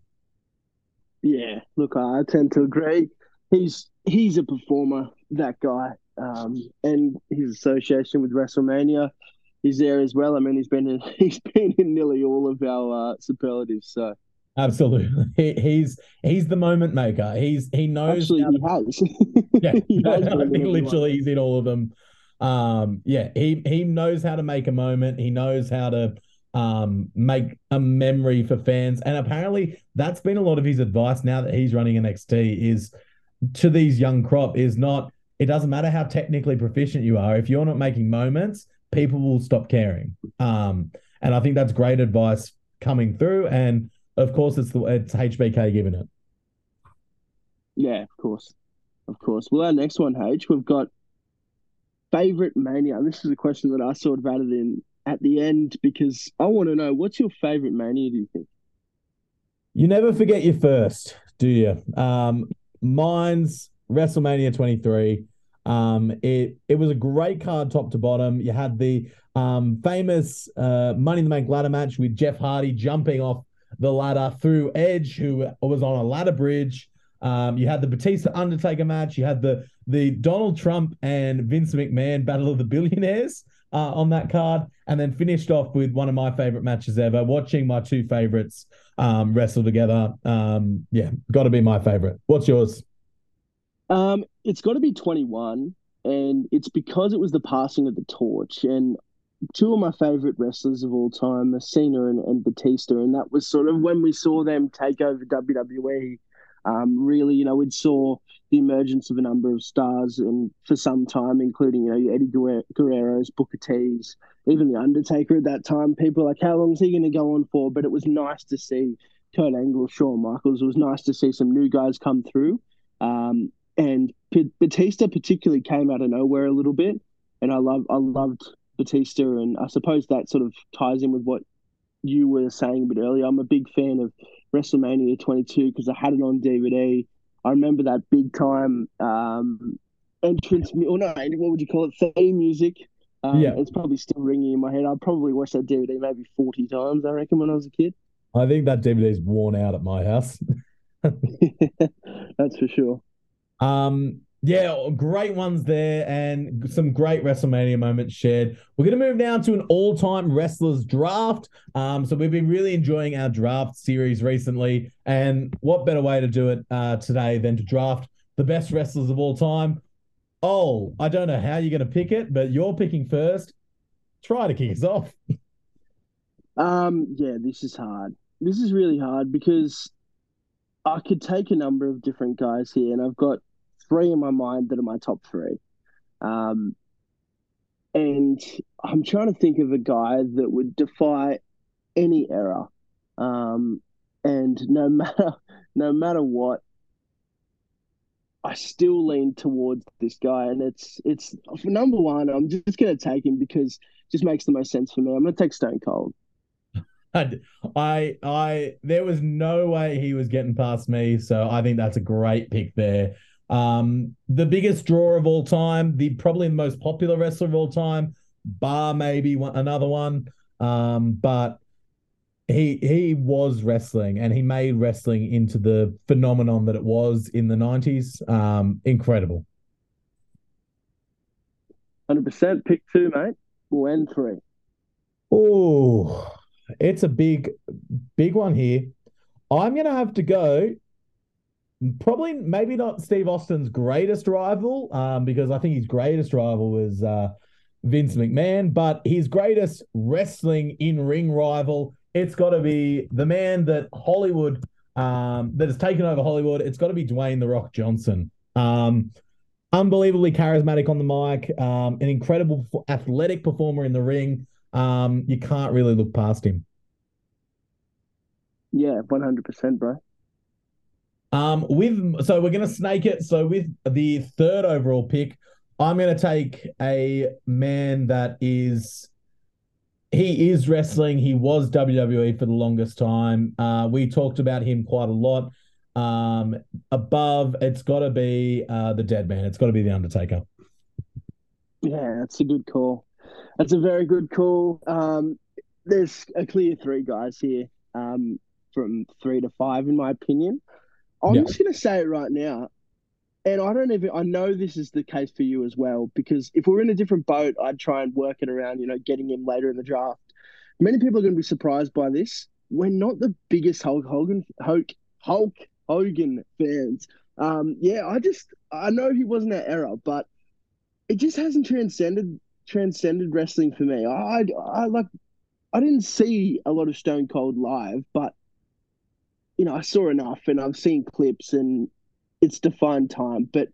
Yeah, look, I tend to agree. He's he's a performer, that guy. Um, and his association with WrestleMania he's there as well. I mean, he's been in [laughs] he's been in nearly all of our uh, superlatives. So
absolutely, [laughs] he, he's he's the moment maker. He's he knows.
Actually, he has. [laughs]
yeah, he has literally he's in all of them. Um, yeah, he he knows how to make a moment. He knows how to um make a memory for fans, and apparently that's been a lot of his advice now that he's running NXT is to these young crop is not. It doesn't matter how technically proficient you are if you're not making moments people will stop caring. Um, and I think that's great advice coming through. And of course, it's the it's HBK giving it.
Yeah, of course, of course. Well, our next one, H, we've got favorite mania. This is a question that I sort of added in at the end because I want to know what's your favorite Mania, do you think?
You never forget your first, do you? Um, mine's WrestleMania 23. Um, it it was a great card top to bottom. You had the um, famous uh, Money in the Bank ladder match with Jeff Hardy jumping off the ladder through Edge, who was on a ladder bridge. Um, you had the Batista Undertaker match. You had the the Donald Trump and Vince McMahon Battle of the Billionaires uh, on that card, and then finished off with one of my favorite matches ever. Watching my two favorites um, wrestle together. Um, yeah, got to be my favorite. What's yours?
Um, it's got to be 21, and it's because it was the passing of the torch. And two of my favorite wrestlers of all time are Cena and, and Batista, and that was sort of when we saw them take over WWE. Um, really, you know, we saw the emergence of a number of stars, and for some time, including you know Eddie Guerrero's, Booker T's, even the Undertaker at that time. People like, how long is he going to go on for? But it was nice to see Kurt Angle, Shawn Michaels. It was nice to see some new guys come through. Um, and P- Batista particularly came out of nowhere a little bit, and I love I loved Batista, and I suppose that sort of ties in with what you were saying a bit earlier. I'm a big fan of WrestleMania 22 because I had it on DVD. I remember that big time um, entrance, or no, what would you call it? Theme music. Um, yeah, it's probably still ringing in my head. I probably watched that DVD maybe 40 times. I reckon when I was a kid.
I think that DVD is worn out at my house. [laughs]
That's for sure.
Um, yeah, great ones there and some great WrestleMania moments shared. We're going to move now to an all time wrestlers draft. Um, so we've been really enjoying our draft series recently. And what better way to do it uh, today than to draft the best wrestlers of all time? Oh, I don't know how you're going to pick it, but you're picking first. Try to kick us off. [laughs]
Um, yeah, this is hard. This is really hard because I could take a number of different guys here, and I've got three in my mind that are my top three. Um, and I'm trying to think of a guy that would defy any error. Um, and no [laughs] matter no matter what, I still lean towards this guy. And it's it's for number one, I'm just gonna take him because it just makes the most sense for me. I'm gonna take Stone Cold. [laughs]
I I there was no way he was getting past me, so I think that's a great pick there. Um, the biggest draw of all time, the probably the most popular wrestler of all time, bar maybe one, another one. Um, but he he was wrestling and he made wrestling into the phenomenon that it was in the 90s. Um, incredible.
100% pick two, mate. When three.
Oh, it's a big, big one here. I'm going to have to go probably maybe not Steve Austin's greatest rival, um, because I think his greatest rival was uh, Vince McMahon, but his greatest wrestling in ring rival, it's got to be the man that Hollywood um, that has taken over Hollywood. It's got to be Dwayne the Rock Johnson. Um, unbelievably charismatic on the mic, um, an incredible athletic performer in the ring. Um, you can't really look past him.
Yeah, one hundred percent, bro.
Um, with so we're gonna snake it. So with the third overall pick, I'm gonna take a man that is he is wrestling. He was WWE for the longest time. Uh, we talked about him quite a lot. Um, above, it's got to be uh, the Dead Man. It's got to be the Undertaker.
Yeah, that's a good call. That's a very good call. Um, there's a clear three guys here, um, from three to five, in my opinion. I'm yeah. just going to say it right now. And I don't even, I know this is the case for you as well, because if we are in a different boat, I'd try and work it around, you know, getting him later in the draft. Many people are going to be surprised by this. We're not the biggest Hulk Hogan, Hulk, Hulk Hogan fans. Um, yeah, I just, I know he wasn't that era, but it just hasn't transcended transcended wrestling for me. I, I like, I didn't see a lot of Stone Cold live, but you know, I saw enough and I've seen clips and it's defined time. But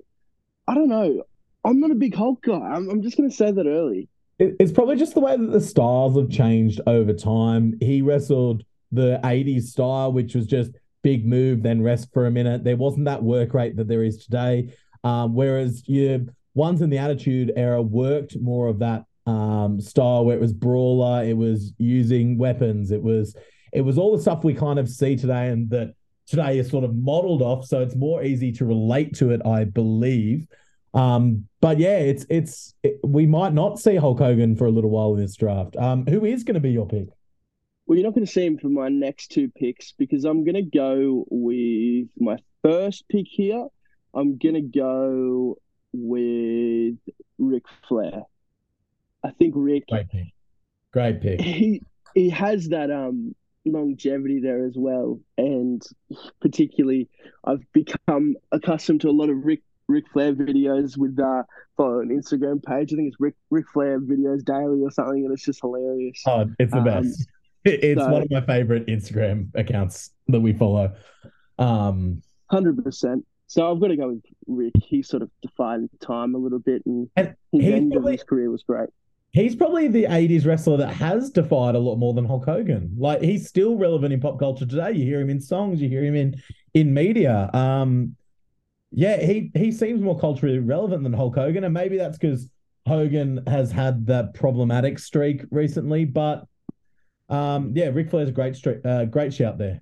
I don't know. I'm not a big Hulk guy. I'm, I'm just going to say that early.
It's probably just the way that the styles have changed over time. He wrestled the 80s style, which was just big move, then rest for a minute. There wasn't that work rate that there is today. Um, whereas your ones in the Attitude Era worked more of that um, style where it was brawler, it was using weapons, it was it was all the stuff we kind of see today and that today is sort of modeled off. So it's more easy to relate to it, I believe. Um, but yeah, it's it's it, we might not see Hulk Hogan for a little while in this draft. Um, who is going to be your pick?
Well, you're not going to see him for my next two picks because I'm going to go with my first pick here. I'm going to go with Ric Flair. I think Ric.
Great pick. Great pick.
He he has that um longevity there as well, and particularly I've become accustomed to a lot of Rick Ric Flair videos with uh for an Instagram page. I think it's Rick Ric Flair videos daily or something, and it's just hilarious.
Oh, it's the um, best. [laughs] It's so, one of my favorite Instagram accounts that we follow. Um,
hundred percent. So I've got to go with Ric. He sort of defined time a little bit, and, and his end of his career was great.
He's probably the '80s wrestler that has defied a lot more than Hulk Hogan. Like he's still relevant in pop culture today. You hear him in songs, you hear him in in media. Um, yeah, he he seems more culturally relevant than Hulk Hogan, and maybe that's because Hogan has had that problematic streak recently. But um, yeah, Ric Flair's a great streak, uh, great shout there.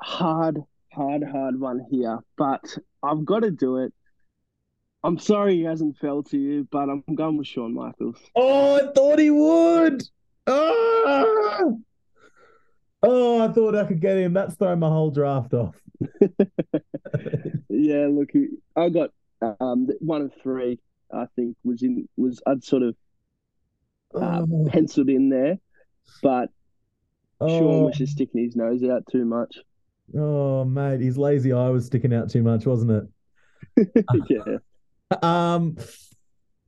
Hard, hard, hard one here, but I've got to do it. I'm sorry he hasn't fell to you, but I'm going with Shawn Michaels.
Oh, I thought he would. Oh, oh I thought I could get him. That's throwing my whole draft off. [laughs]
yeah, look, I got um, one of three. I think was in was I'd sort of uh, oh. penciled in there, but oh. Shawn was just sticking his nose out too much.
Oh, mate, his lazy eye was sticking out too much, wasn't
it? [laughs] yeah. [laughs]
um.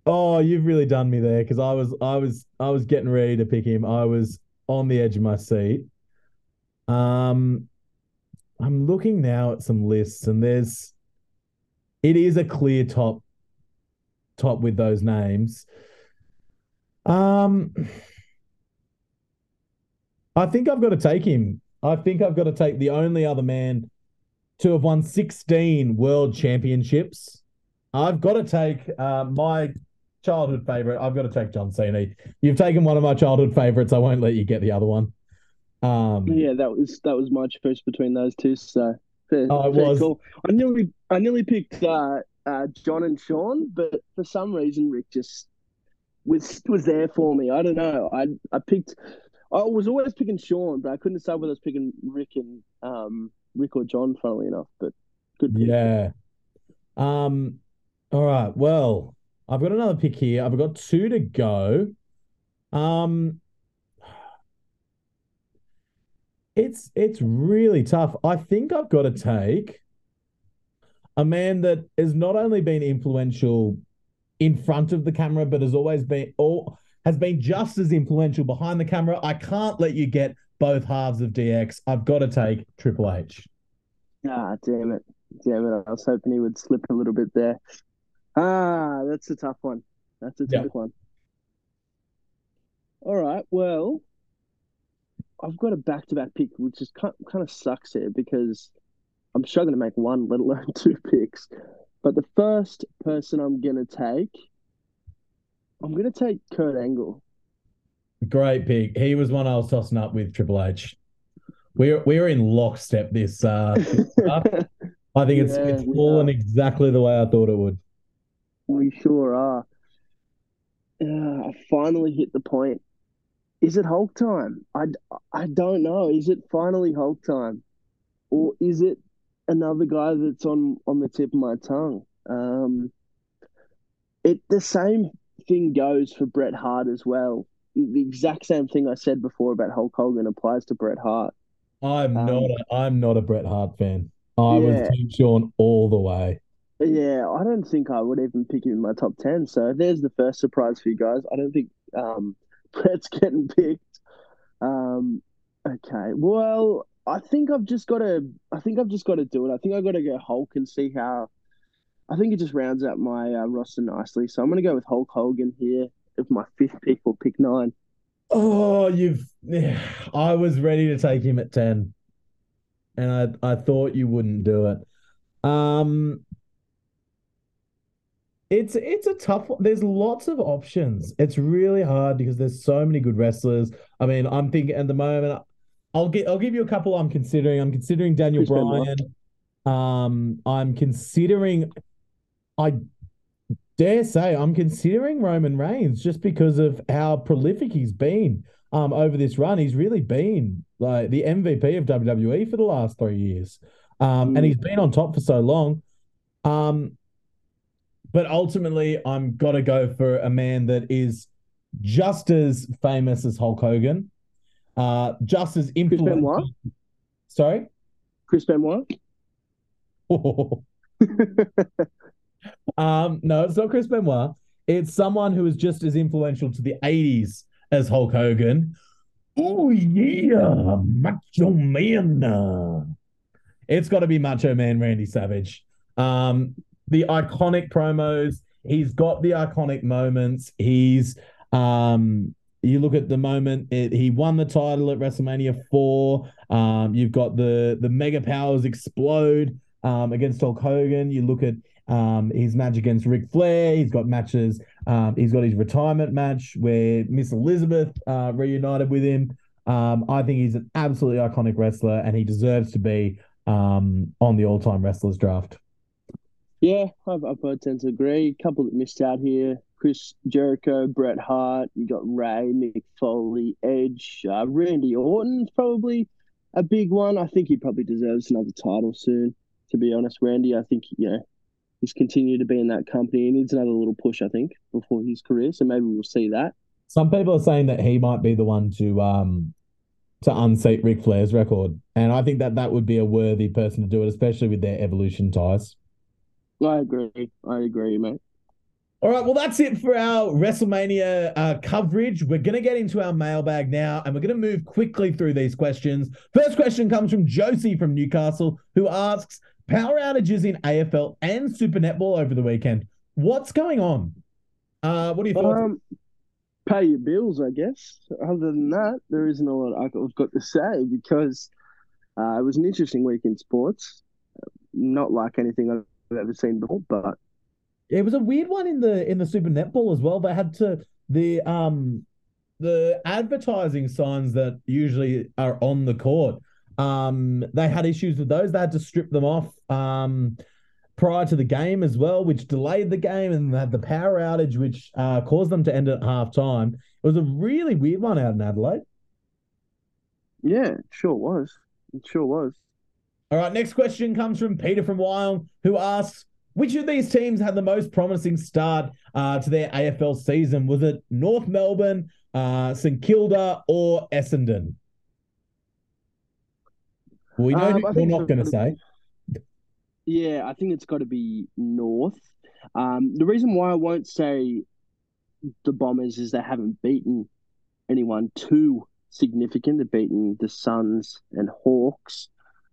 Oh, you've really done me there because I was, I was, I was getting ready to pick him. I was on the edge of my seat. Um, I'm looking now at some lists, and there's, it is a clear top, top with those names. Um, I think I've got to take him. I think I've got to take the only other man to have won 16 world championships. I've got to take uh, my childhood favorite. I've got to take John Cena. You've taken one of my childhood favorites. I won't let you get the other one. Um,
yeah, that was that was my choice between those two. So fair, oh, it was. Cool. I nearly I nearly picked uh, uh, John and Shawn, but for some reason Ric just was was there for me. I don't know. I I picked. I was always picking Shawn, but I couldn't decide whether I was picking Ric and um Ric or John. Funnily enough, but good.
Pick. Yeah. Um. All right. Well, I've got another pick here. I've got two to go. Um. It's it's really tough. I think I've got to take a man that has not only been influential in front of the camera, but has always been all has been just as influential behind the camera. I can't let you get both halves of DX. I've got to take Triple H.
Ah, damn it. Damn it. I was hoping he would slip a little bit there. Ah, that's a tough one. That's a tough one. All right. Well, I've got a back to back pick, which is kind, kind of sucks here because I'm struggling to make one, let alone [laughs] two picks. But the first person I'm going to take, I'm going to take Kurt Angle.
Great pick. He was one I was tossing up with Triple H. We're we're in lockstep this. Uh, [laughs] I think it's yeah, it's fallen exactly the way I thought it would.
We sure are. Uh, I finally hit the point. Is it Hulk time? I, I don't know. Is it finally Hulk time, or is it another guy that's on on the tip of my tongue. Um, it the same thing goes for Bret Hart as well. The exact same thing I said before about Hulk Hogan applies to Bret Hart.
I'm um, not a, I'm not a Bret Hart fan. I yeah. was Team Shawn all the way.
Yeah, I don't think I would even pick him in my top ten. So there's the first surprise for you guys. I don't think um, [laughs] Bret's getting picked. Um, okay, well, I think I've just got to. I think I've just got to do it. I think I've got to go Hulk and see how. I think it just rounds out my uh, roster nicely. So I'm going to go with Hulk Hogan here if my fifth pick or pick nine.
Oh, you've. Yeah, I was ready to take him at ten, and I I thought you wouldn't do it. Um, It's it's a tough one. There's lots of options. It's really hard because there's so many good wrestlers. I mean, I'm thinking at the moment, I'll get I'll give you a couple I'm considering. I'm considering Daniel
Chris
Bryan. Um, I'm considering I dare say I'm considering Roman Reigns just because of how prolific he's been um over this run. He's really been like the MVP of WWE for the last three years. Um, and
Mm.
he's been on top for so long. Um, but ultimately, I'm got to go for a man that is just as famous as Hulk Hogan, uh, just as
Chris
influential.
Benoit.
Sorry.
Chris Benoit. [laughs]
um, no, it's not Chris Benoit. It's someone who is just as influential to the 80s as Hulk Hogan. Oh, yeah, Macho Man. It's got to be Macho Man Randy Savage. Um, the iconic promos, he's got the iconic moments. He's, um, you look at the moment it, he won the title at WrestleMania 4. Um, you've got the the mega powers explode um, against Hulk Hogan. You look at um, his match against Ric Flair. He's got matches. Um, he's got his retirement match where Miss Elizabeth uh, reunited with him. Um, I think he's an absolutely iconic wrestler, and he deserves to be um, on the all-time wrestlers draft.
Yeah, I've, I've I tend to agree. A couple that missed out here: Chris Jericho, Bret Hart. You got Rey, Mick Foley, Edge, uh, Randy Orton's probably a big one. I think he probably deserves another title soon. To be honest, Randy, I think you know he's continued to be in that company. He needs another little push, I think, before his career. So maybe we'll see that.
Some people are saying that he might be the one to um to unseat Ric Flair's record, and I think that that would be a worthy person to do it, especially with their evolution ties.
I agree. I agree, mate.
All right, well, that's it for our WrestleMania uh, coverage. We're going to get into our mailbag now, and we're going to move quickly through these questions. First question comes from Josie from Newcastle, who asks Power outages in AFL and Super Netball over the weekend. What's going on? Uh, what do you think?
Um, pay your bills, I guess. Other than that, there isn't a lot I've got to say because uh, it was an interesting week in sports. Not like anything I've ever seen before, but
it was a weird one in the in the Super Netball as well. They had to the um the advertising signs that usually are on the court. Um, they had issues with those. They had to strip them off um prior to the game as well, which delayed the game, and they had the power outage, which uh, caused them to end at halftime. It was a really weird one out in Adelaide.
yeah, it sure was. It sure was.
All right, next question comes from Peter from Wyong, who asks, which of these teams had the most promising start uh, to their AFL season? Was it North Melbourne, uh, St Kilda, or Essendon? We know
um,
we're not going to say.
Yeah, I think it's got to be North. Um, the reason why I won't say the Bombers is they haven't beaten anyone too significant. They've beaten the Suns and Hawks.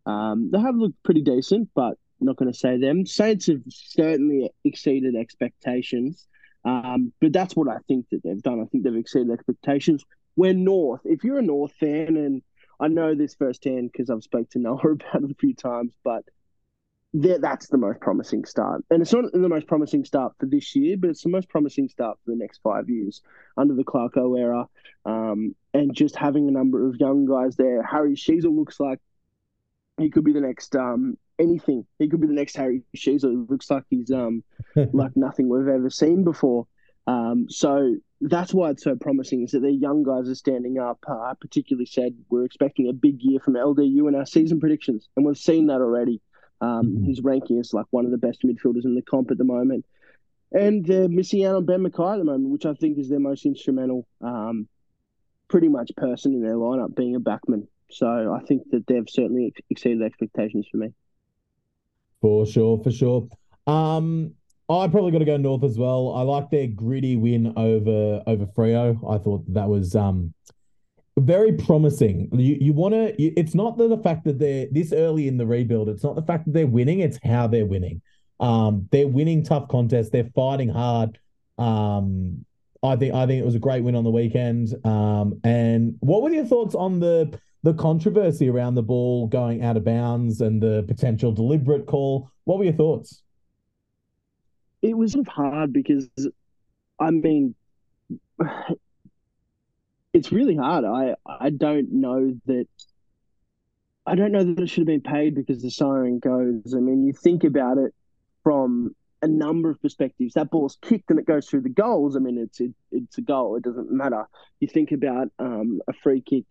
Um, they have looked pretty decent, but not going to say them. Saints have certainly exceeded expectations. Um, but that's what I think that they've done. I think they've exceeded expectations. We're North. If you're a North fan, and I know this firsthand because I've spoke to Noah [laughs] about it a few times, but that's the most promising start. And it's not the most promising start for this year, but it's the most promising start for the next five years under the Clarko era. Um, and just having a number of young guys there. Harry Sheezel looks like he could be the next um, anything. He could be the next Harry Sheezel. It looks like he's um, [laughs] like nothing we've ever seen before. Um, so that's why it's so promising is that their young guys are standing up. Uh, I particularly said we're expecting a big year from LDU in our season predictions, and we've seen that already. Um,
Mhm.
He's ranking as like one of the best midfielders in the comp at the moment. And they're missing out on Ben McKay at the moment, which I think is their most instrumental, um, pretty much person in their lineup being a backman. So I think that they've certainly exceeded expectations for me.
For sure, for sure. Um, I probably got to go north as well. I like their gritty win over over Freo. I thought that was um very promising. You you want to. It's not the, the fact that they're this early in the rebuild. It's not the fact that they're winning. It's how they're winning. Um, they're winning tough contests. They're fighting hard. Um, I think I think it was a great win on the weekend. Um, and what were your thoughts on the the controversy around the ball going out of bounds and the potential deliberate call? What were your thoughts?
it was hard because, I mean, [sighs] it's really hard. I I don't know that. I don't know that it should have been paid because the siren goes. I mean, you think about it from a number of perspectives. That ball's kicked and it goes through the goals. I mean, it's it, it's a goal. It doesn't matter. You think about um, a free kick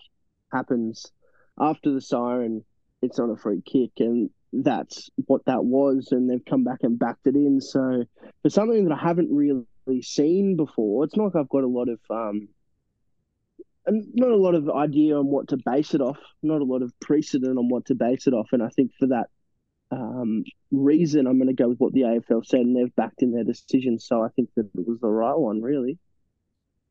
happens after the siren. It's not a free kick, and that's what that was. And they've come back and backed it in. So for something that I haven't really seen before, it's not like I've got a lot of um, not a lot of idea on what to base it off. Not a lot of precedent on what to base it off. And I think for that um, reason, I'm going to go with what the AFL said, and they've backed in their decision. So I think that it was the right one, really.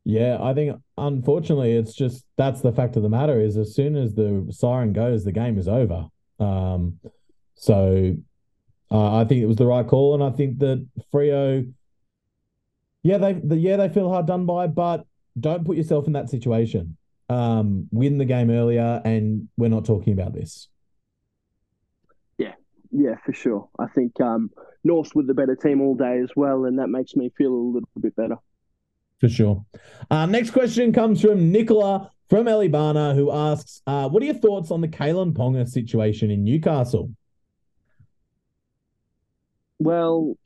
Yeah, I think unfortunately, it's just that's the fact of the matter is as soon as the siren goes, the game is over. Um, so uh, I think it was the right call, and I think that Freo, yeah, they the, yeah they feel hard done by, but don't put yourself in that situation. Um, win the game earlier, and we're not talking about this.
Yeah, yeah, for sure. I think um, with the better team all day as well, and that makes me feel a little bit better.
For sure. Uh, next question comes from Nicola from Elibana, who asks, uh, "What are your thoughts on the Kalyn Ponga situation in Newcastle?"
Well,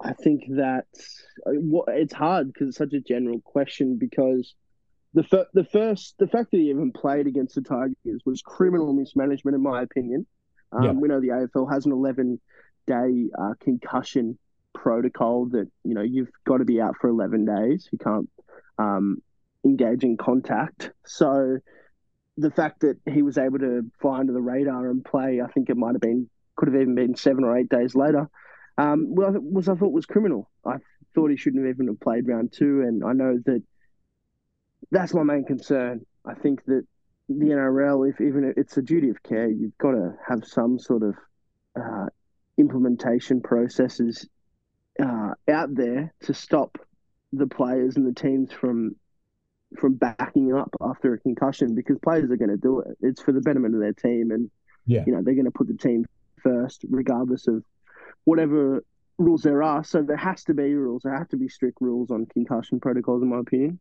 I think that uh, it's hard because it's such a general question because the fir- the first the fact that he even played against the Tigers was criminal mismanagement in my opinion. Um, yeah. We know the AFL has an 11 day uh, concussion protocol that you know you've got to be out for 11 days. You can't um, engage in contact. So the fact that he was able to fly under the radar and play, I think it might have been could have even been seven or eight days later. Um, well, was I thought was criminal. I thought he shouldn't have even have played round two, and I know that that's my main concern. I think that the NRL, if even if it's a duty of care, you've got to have some sort of uh, implementation processes uh, out there to stop the players and the teams from from backing up after a concussion because players are going to do it. It's for the betterment of their team, and yeah. you know they're going to put the team first, regardless of whatever rules there are. So there has to be rules. There have to be strict rules on concussion protocols, in my opinion.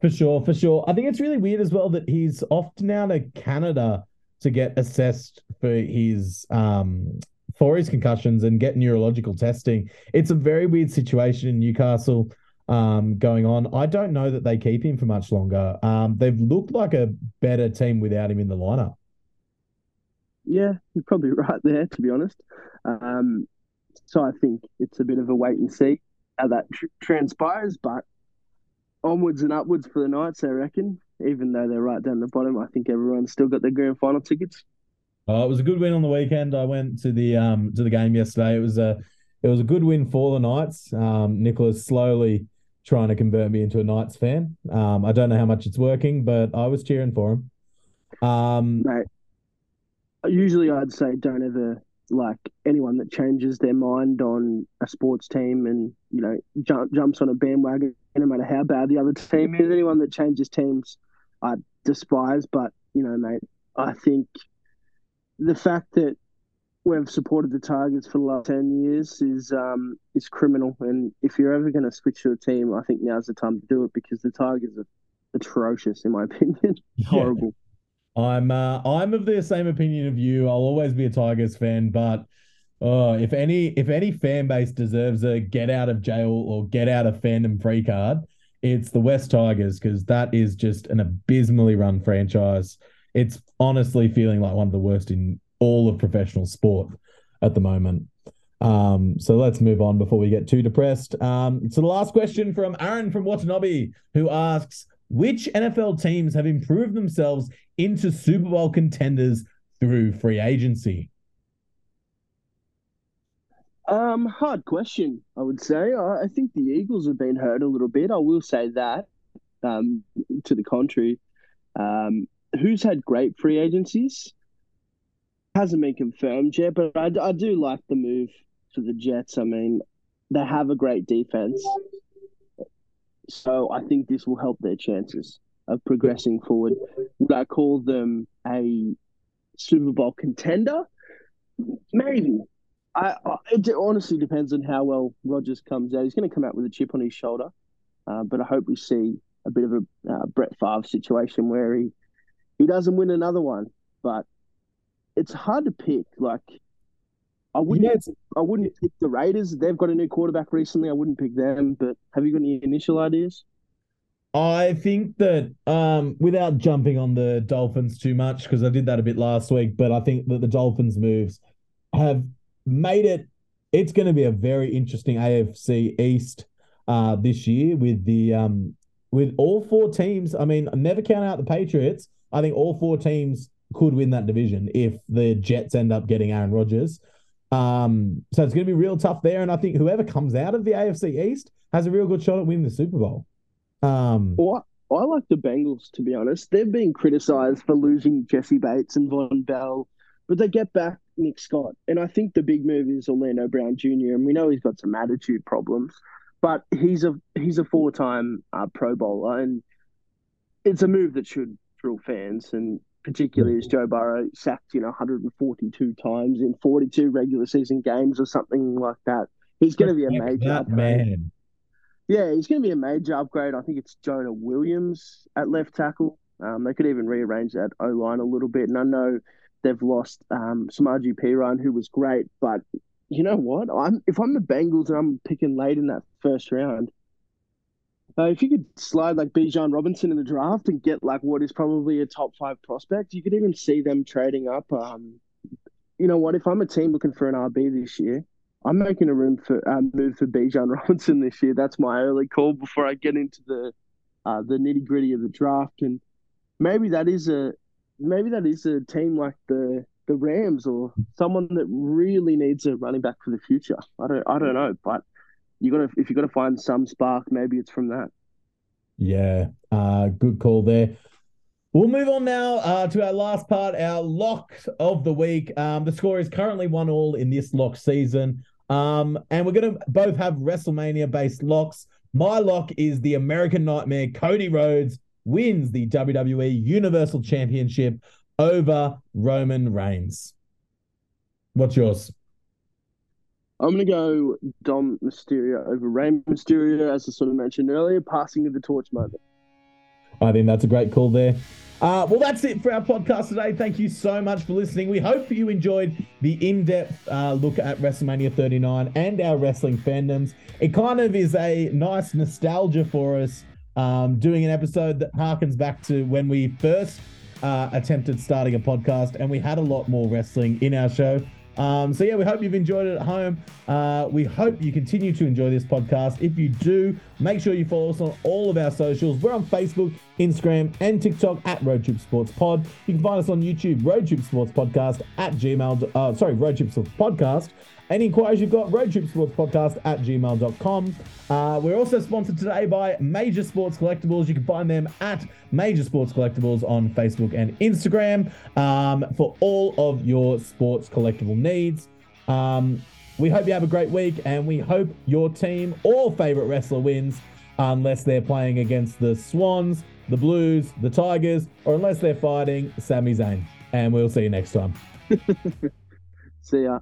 For sure, for sure. I think it's really weird as well that he's off now to Canada to get assessed for his um for his concussions and get neurological testing. It's a very weird situation in Newcastle um going on. I don't know that they keep him for much longer. Um they've looked like a better team without him in the lineup.
Yeah, you're probably [laughs] right there, to be honest. Um, so I think it's a bit of a wait and see how that tr- transpires, but onwards and upwards for the Knights, I reckon. Even though they're right down the bottom, I think everyone's still got their grand final tickets.
Oh, it was a good win on the weekend. I went to the um to the game yesterday. It was a it was a good win for the Knights. Um, Nicholas slowly trying to convert me into a Knights fan. Um, I don't know how much it's working, but I was cheering for him. Um,
Mate, usually I'd say don't ever like anyone that changes their mind on a sports team and you know jump, jumps on a bandwagon no matter how bad the other team is anyone that changes teams i despise but you know mate i think the fact that we've supported the Tigers for the last 10 years is um, is criminal and if you're ever going to switch to a team i think now's the time to do it because the Tigers are atrocious in my [laughs] opinion yeah. horrible
I'm uh, I'm of the same opinion of you. I'll always be a Tigers fan, but oh, if any if any fan base deserves a get out of jail or get out of fandom free card, it's the West Tigers because that is just an abysmally run franchise. It's honestly feeling like one of the worst in all of professional sport at the moment. Um, so let's move on before we get too depressed. Um, so the last question from Aaron from Watanabe, who asks, which NFL teams have improved themselves into Super Bowl contenders through free agency?
Um, hard question, I would say. I, I think the Eagles have been hurt a little bit. I will say that. Um, to the contrary, um, who's had great free agencies hasn't been confirmed yet, but I, I do like the move for the Jets. I mean, they have a great defense. So I think this will help their chances of progressing forward. Would I call them a Super Bowl contender? Maybe. I, I, it honestly depends on how well Rodgers comes out. He's going to come out with a chip on his shoulder, uh, but I hope we see a bit of a uh, Brett Favre situation where he he doesn't win another one. But it's hard to pick. Like I wouldn't yeah, I wouldn't pick the Raiders. They've got a new quarterback recently. I wouldn't pick them. But have you got any initial ideas?
I think that um, without jumping on the Dolphins too much, because I did that a bit last week, but I think that the Dolphins' moves have made it. It's going to be a very interesting AFC East uh, this year with the um, with all four teams. I mean, never count out the Patriots. I think all four teams could win that division if the Jets end up getting Aaron Rodgers. Um, so it's going to be real tough there, and I think whoever comes out of the AFC East has a real good shot at winning the Super Bowl. Um,
well, I like the Bengals to be honest. They've been criticised for losing Jessie Bates and Vonn Bell, but they get back Nick Scott, and I think the big move is Orlando Brown Jr. And we know he's got some attitude problems, but he's a he's a four time uh, Pro Bowler, and it's a move that should thrill fans, and particularly as Joe Burrow sacked you know 142 times in 42 regular season games or something like that. He's going to be a major that man. Yeah, he's going to be a major upgrade. I think it's Jonah Williams at left tackle. Um, they could even rearrange that O line a little bit. And I know they've lost um, Samaje Perine, who was great, but you know what? I'm if I'm the Bengals and I'm picking late in that first round, uh, if you could slide like Bijan Robinson in the draft and get like what is probably a top five prospect, you could even see them trading up. Um, you know what? If I'm a team looking for an RB this year, I'm making a room for uh, move for Bijan [laughs] Robinson this year. That's my early call before I get into the uh, the nitty gritty of the draft, and maybe that is a maybe that is a team like the the Rams or someone that really needs a running back for the future. I don't I don't know, but you got to if you got to find some spark, maybe it's from that.
Yeah, uh, good call there. We'll move on now uh, to our last part, our lock of the week. Um, the score is currently one all in this lock season. Um, and we're going to both have WrestleMania based locks. My lock is the American Nightmare. Cody Rhodes wins the WWE Universal Championship over Roman Reigns. What's yours?
I'm going to go Dom Mysterio over Rey Mysterio, as I sort of mentioned earlier, passing of the torch moment.
I think that's a great call there. Uh, well, that's it for our podcast today. Thank you so much for listening. We hope you enjoyed the in depth uh, look at WrestleMania 39 and our wrestling fandoms. It kind of is a nice nostalgia for us um, doing an episode that harkens back to when we first uh, attempted starting a podcast and we had a lot more wrestling in our show. Um, so yeah, we hope you've enjoyed it at home. Uh, we hope you continue to enjoy this podcast. If you do, make sure you follow us on all of our socials. We're on Facebook, Instagram, and TikTok at Road Trip Sports Pod. You can find us on YouTube, Road Trip Sports Podcast at Gmail. Uh, sorry, Road Trip Sports Podcast any inquiries you've got, Road Trip Sports Podcast at gmail.com. Uh, we're also sponsored today by Major Sports Collectibles. You can find them at Major Sports Collectibles on Facebook and Instagram um, for all of your sports collectible needs. Um, we hope you have a great week and we hope your team or favorite wrestler wins unless they're playing against the Swans, the Blues, the Tigers, or unless they're fighting Sami Zayn. And we'll see you next time. [laughs]
see ya.